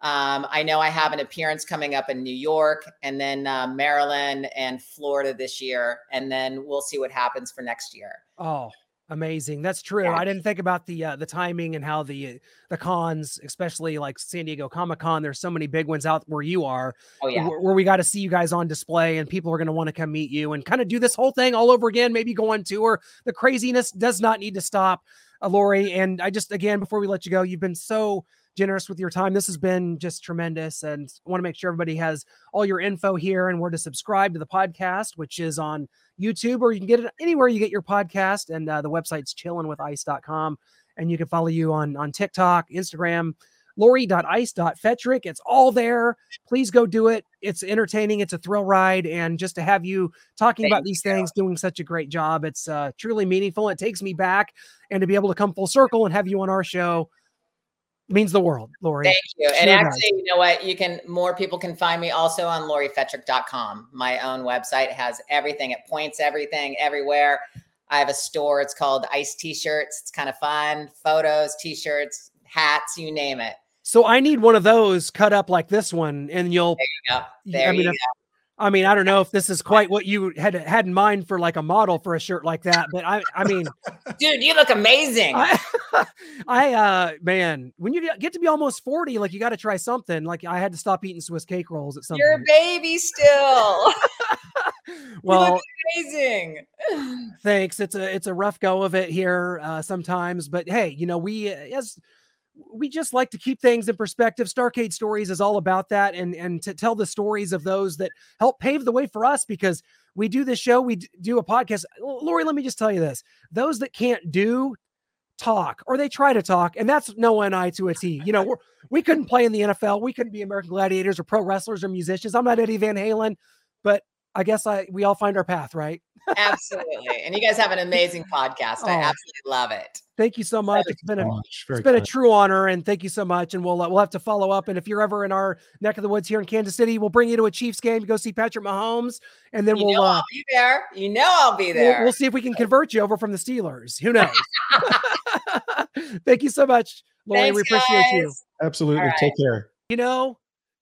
Um, I know I have an appearance coming up in New York and then uh, Maryland and Florida this year, and then we'll see what happens for next year. Oh, amazing! That's true. Yeah. I didn't think about the uh, the timing and how the the cons, especially like San Diego Comic Con. There's so many big ones out where you are. Oh yeah, where, where we got to see you guys on display, and people are going to want to come meet you and kind of do this whole thing all over again. Maybe go on tour. The craziness does not need to stop, uh, Lori. And I just again before we let you go, you've been so generous with your time. This has been just tremendous. And I want to make sure everybody has all your info here and where to subscribe to the podcast, which is on YouTube or you can get it anywhere you get your podcast. And uh, the website's chillinwithice.com. And you can follow you on, on TikTok, Instagram, lori.ice.fetrick. It's all there. Please go do it. It's entertaining. It's a thrill ride. And just to have you talking Thank about these you. things, doing such a great job, it's uh, truly meaningful. It takes me back. And to be able to come full circle and have you on our show, means the world, Lori. Thank you. and actually, you know what? You can more people can find me also on lorifetrick.com. My own website has everything. It points everything everywhere. I have a store. It's called Ice T-shirts. It's kind of fun. Photos, T-shirts, hats, you name it. So I need one of those cut up like this one, and you'll. There you go. There I mean, you go. I mean, I don't know if this is quite what you had had in mind for like a model for a shirt like that, but I, I mean, *laughs* dude, you look amazing. I, *laughs* I, uh, man, when you get to be almost forty, like you got to try something. Like I had to stop eating Swiss cake rolls at some. You're a baby still. *laughs* well, amazing. Thanks. It's a it's a rough go of it here uh, sometimes, but hey, you know we as we just like to keep things in perspective. Starcade Stories is all about that, and and to tell the stories of those that help pave the way for us because we do this show, we do a podcast. Lori, let me just tell you this: those that can't do talk or they try to talk, and that's no and I to a T. You know, we're, we couldn't play in the NFL, we couldn't be American Gladiators or pro wrestlers or musicians. I'm not Eddie Van Halen, but I guess I we all find our path, right? Absolutely. And you guys have an amazing podcast. Oh, I absolutely love it. Thank you so much. It's been a it's been a true honor, and thank you so much. And we'll uh, we'll have to follow up. And if you're ever in our neck of the woods here in Kansas City, we'll bring you to a Chiefs game to go see Patrick Mahomes, and then you we'll uh, I'll be there. You know I'll be there. We'll, we'll see if we can convert you over from the Steelers. Who knows? *laughs* thank you so much, Lori. Thanks, we appreciate guys. you. Absolutely. Right. Take care. You know,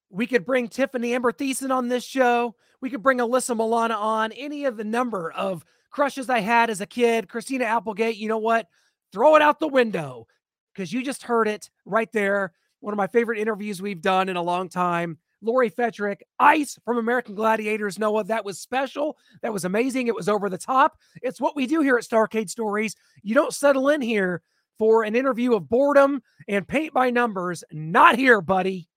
we could bring Tiffani Amber Thiessen on this show. We could bring Alyssa Milano on. Any of the number of crushes I had as a kid, Christina Applegate, you know what? Throw it out the window because you just heard it right there. One of my favorite interviews we've done in a long time. Lori Fetrick, Ice from American Gladiators, Noah. That was special. That was amazing. It was over the top. It's what we do here at Starcade Stories. You don't settle in here for an interview of boredom and paint by numbers. Not here, buddy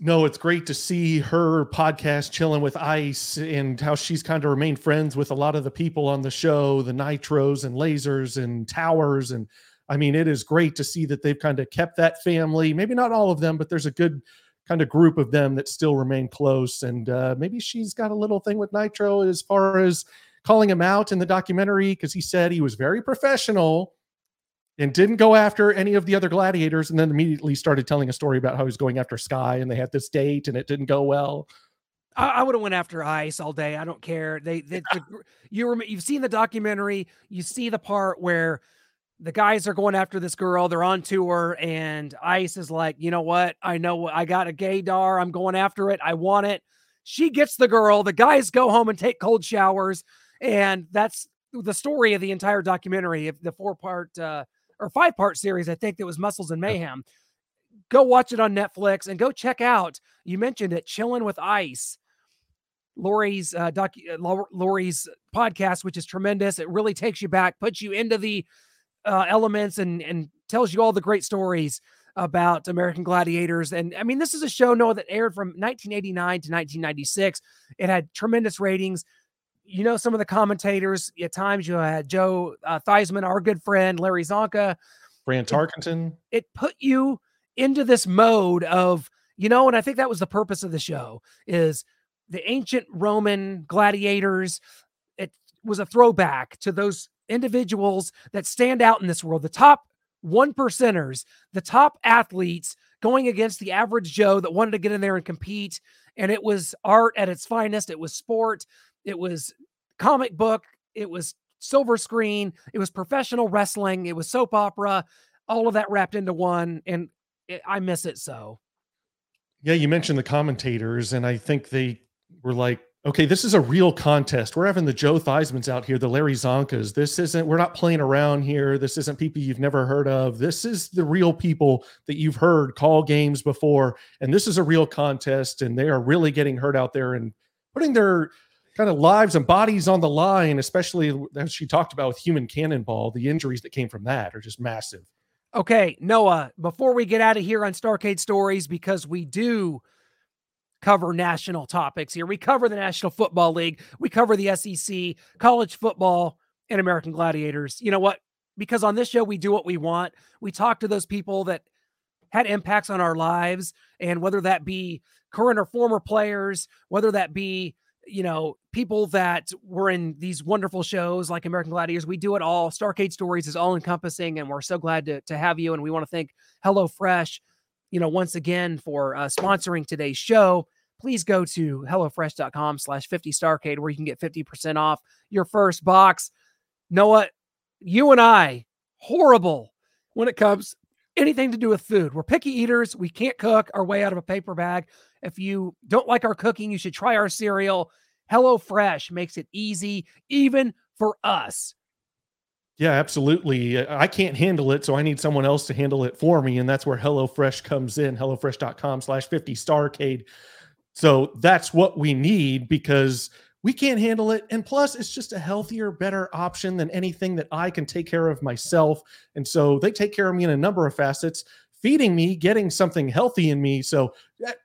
no, it's great to see her podcast chilling with Ice and how she's kind of remained friends with a lot of the people on the show, the Nitros and Lasers and Towers. And I mean, it is great to see that they've kind of kept that family. Maybe not all of them, but there's a good kind of group of them that still remain close. And uh, maybe she's got a little thing with Nitro as far as calling him out in the documentary because he said he was very professional and didn't go after any of the other gladiators and then immediately started telling a story about how he was going after sky and they had this date and it didn't go well. I, I would have went after ice all day i don't care. They, they the, you rem- you've seen the documentary you see the part where the guys are going after this girl they're on tour and ice is like you know what? I know i got a gaydar i'm going after it i want it. She gets the girl the guys go home and take cold showers and that's the story of the entire documentary the four part uh or five part series, I think that was Muscles and Mayhem. Go watch it on Netflix and go check out. You mentioned it, Chilling with Ice. Lori's uh, doc, uh, Lori's podcast, which is tremendous. It really takes you back, puts you into the uh, elements, and and tells you all the great stories about American Gladiators. And I mean, this is a show, Noah, that aired from 1989 to 1996. It had tremendous ratings you know some of the commentators at times you had Joe uh, Theismann, our good friend Larry Csonka, Fran Tarkenton. It, it put you into this mode of you know, and I think that was the purpose of the show is the ancient Roman gladiators. It was a throwback to those individuals that stand out in this world, the top one percenters, the top athletes going against the average Joe that wanted to get in there and compete. And it was art at its finest. It was sport. It was comic book. It was silver screen. It was professional wrestling. It was soap opera. All of that wrapped into one. And it, I miss it so. Yeah, you mentioned the commentators, and I think they were like, okay, this is a real contest. We're having the Joe Theismans out here, the Larry Csonkas. This isn't, we're not playing around here. This isn't people you've never heard of. This is the real people that you've heard call games before. And this is a real contest. And they are really getting hurt out there and putting their kind of lives and bodies on the line, especially as she talked about with human cannonball. The injuries that came from that are just massive. Okay, Noah, before we get out of here on Starcade Stories, because we do cover national topics here. We cover the National Football League, we cover the SEC, college football, and American Gladiators. You know what? Because on this show, we do what we want. We talk to those people that had impacts on our lives, and whether that be current or former players, whether that be you know, people that were in these wonderful shows like American Gladiators. We do it all. Starcade Stories is all encompassing, and we're so glad to, to have you. And we want to thank HelloFresh you know, once again for uh, sponsoring today's show. Please go to HelloFresh.com slash 50 Starcade where you can get 50% off your first box. Noah, you and I, horrible when it comes anything to do with food. We're picky eaters. We can't cook our way out of a paper bag. If you don't like our cooking, you should try our cereal. HelloFresh makes it easy, even for us. Yeah, absolutely. Uh, I can't handle it, so I need someone else to handle it for me. And that's where HelloFresh comes in, HelloFresh.com slash 50 Starcade. So that's what we need because we can't handle it. And plus, it's just a healthier, better option than anything that I can take care of myself. And so they take care of me in a number of facets, feeding me, getting something healthy in me. So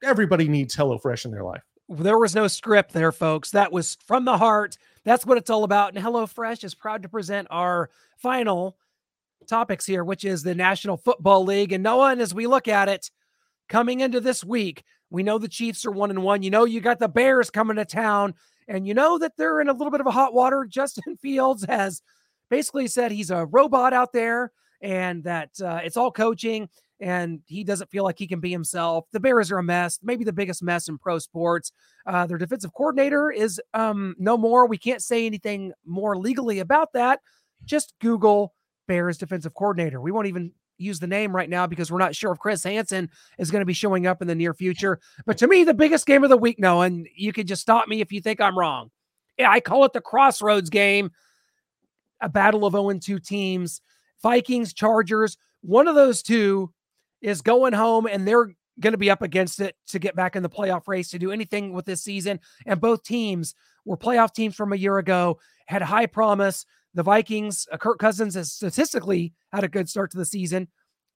everybody needs HelloFresh in their life. There was no script there, folks. That was from the heart. That's what it's all about. And HelloFresh is proud to present our final topics here, which is the National Football League. And Noah, and as we look at it, coming into this week, we know the Chiefs are one and one. You know, you got the Bears coming to town, and you know that they're in a little bit of a hot water. *laughs* Justin Fields has basically said he's a robot out there and that uh, it's all coaching and he doesn't feel like he can be himself. The Bears are a mess, maybe the biggest mess in pro sports. Uh, their defensive coordinator is um, no more. We can't say anything more legally about that. Just Google Bears defensive coordinator. We won't even use the name right now because we're not sure if Chris Hansen is going to be showing up in the near future. But to me, the biggest game of the week, no, and you can just stop me if you think I'm wrong. Yeah, I call it the crossroads game, a battle of 0 2 teams, Vikings, Chargers. One of those two is going home and they're going to be up against it to get back in the playoff race to do anything with this season. And both teams were playoff teams from a year ago, had high promise. The Vikings, uh, Kirk Cousins has statistically had a good start to the season,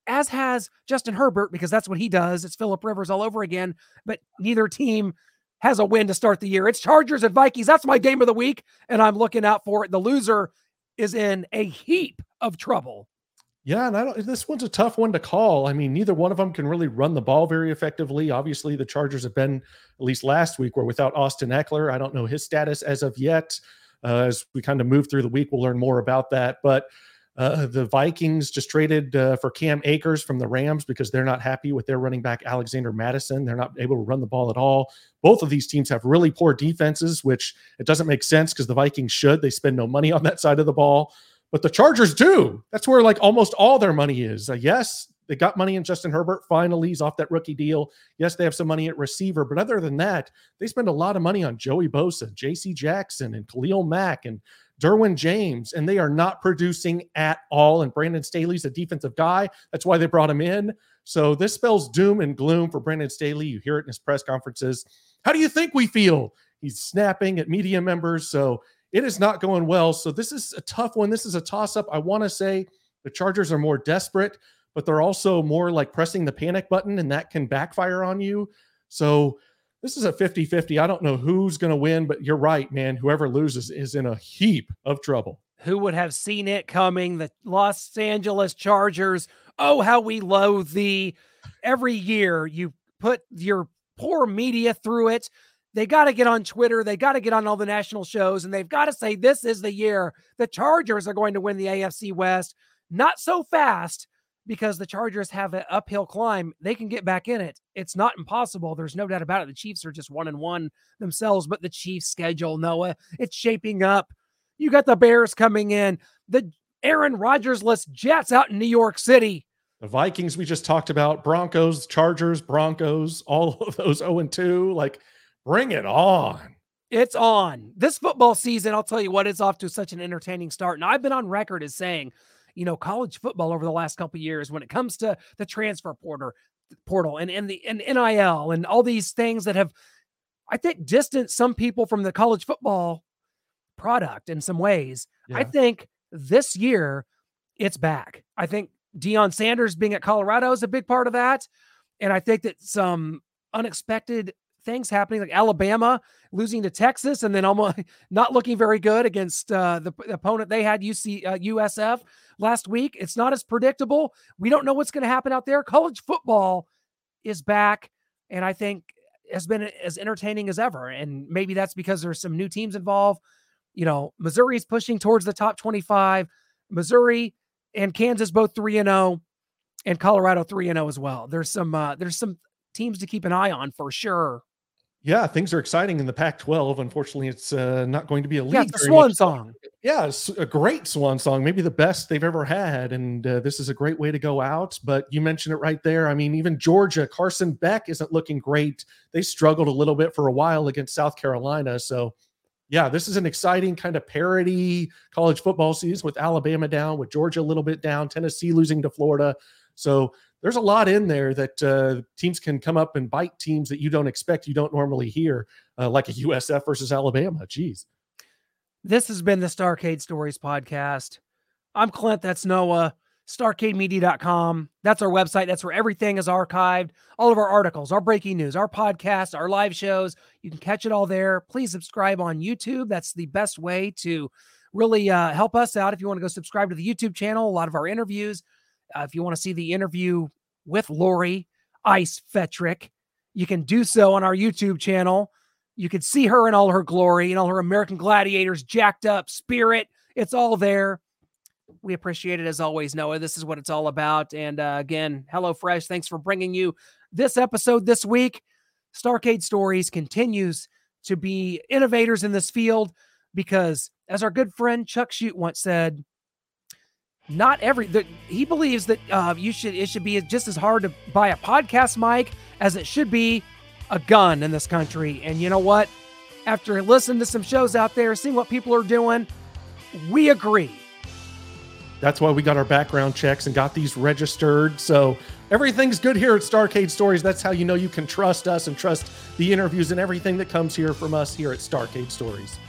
as has Justin Herbert, because that's what he does. It's Philip Rivers all over again, but neither team has a win to start the year. It's Chargers and Vikings. That's my game of the week, and I'm looking out for it. The loser is in a heap of trouble. Yeah, and I don't. This one's a tough one to call. I mean, neither one of them can really run the ball very effectively. Obviously, the Chargers have been at least last week, where without Austin Ekeler, I don't know his status as of yet. Uh, as we kind of move through the week, we'll learn more about that. But uh, the Vikings just traded uh, for Cam Akers from the Rams because they're not happy with their running back Alexander Mattison. They're not able to run the ball at all. Both of these teams have really poor defenses, which it doesn't make sense because the Vikings should. They spend no money on that side of the ball but the Chargers do. That's where like almost all their money is. Uh, yes, they got money in Justin Herbert. Finally, he's off that rookie deal. Yes, they have some money at receiver, but other than that, they spend a lot of money on Joey Bosa, J.C. Jackson, and Khalil Mack and Derwin James, and they are not producing at all. And Brandon Staley's a defensive guy. That's why they brought him in. So this spells doom and gloom for Brandon Staley. You hear it in his press conferences. How do you think we feel? He's snapping at media members. So it is not going well. So this is a tough one. This is a toss up. I want to say the Chargers are more desperate, but they're also more like pressing the panic button, and that can backfire on you. So this is a 50 50. I don't know who's going to win, but you're right, man. Whoever loses is in a heap of trouble. Who would have seen it coming? The Los Angeles Chargers. Oh, how we loathe thee. Every year you put your poor media through it. They got to get on Twitter. They got to get on all the national shows and they've got to say, this is the year the Chargers are going to win the AFC West. Not so fast because the Chargers have an uphill climb. They can get back in it. It's not impossible. There's no doubt about it. The Chiefs are just one and one themselves, but the Chiefs schedule, Noah, it's shaping up. You got the Bears coming in, the Aaron Rodgers-less Jets out in New York City. The Vikings we just talked about, Broncos, Chargers, Broncos, all of those 0 and 2. Like, bring it on. It's on. This football season, I'll tell you what, it's off to such an entertaining start. And I've been on record as saying you know, college football over the last couple years when it comes to the transfer portal, portal and, and the and NIL and all these things that have, I think, distanced some people from the college football product in some ways. Yeah. I think this year it's back. I think Deion Sanders being at Colorado is a big part of that. And I think that some unexpected things happening, like Alabama losing to Texas and then almost *laughs* not looking very good against uh, the, the, opponent they had, UC uh, USF last week. It's not as predictable. We don't know what's going to happen out there. College football is back, and I think has been as entertaining as ever. And maybe that's because there's some new teams involved. You know, Missouri is pushing towards the top 25. Missouri and Kansas both 3 and 0 and Colorado 3 and 0 as well. There's some uh, there's some teams to keep an eye on for sure. Yeah, things are exciting in the Pac-12. Unfortunately, it's uh, not going to be a league. Yeah, a swan song. Yeah, it's a great swan song, maybe the best they've ever had, and uh, this is a great way to go out. But you mentioned it right there. I mean, even Georgia, Carson Beck isn't looking great. They struggled a little bit for a while against South Carolina. So, yeah, this is an exciting kind of parody college football season with Alabama down, with Georgia a little bit down, Tennessee losing to Florida. So there's a lot in there that uh, teams can come up and bite teams that you don't expect, you don't normally hear, uh, like a USF versus Alabama. Jeez. This has been the Starcade Stories podcast. I'm Clint. That's Noah. StarcadeMedia.com. That's our website. That's where everything is archived. All of our articles, our breaking news, our podcasts, our live shows. You can catch it all there. Please subscribe on YouTube. That's the best way to really uh, help us out. If you want to go subscribe to the YouTube channel, a lot of our interviews uh, if you want to see the interview with Lori Ice Fetrick, you can do so on our YouTube channel. You can see her in all her glory and all her American Gladiators jacked up spirit. It's all there. We appreciate it as always, Noah. This is what it's all about. And uh, again, HelloFresh, thanks for bringing you this episode this week. Starcade Stories continues to be innovators in this field because, as our good friend Chuck Shoot once said, not every the, he believes that uh, you should it should be just as hard to buy a podcast mic as it should be a gun in this country. And you know what? After listening to some shows out there, seeing what people are doing, we agree. That's why we got our background checks and got these registered. So everything's good here at Starcade Stories. That's how you know you can trust us and trust the interviews and everything that comes here from us here at Starcade Stories.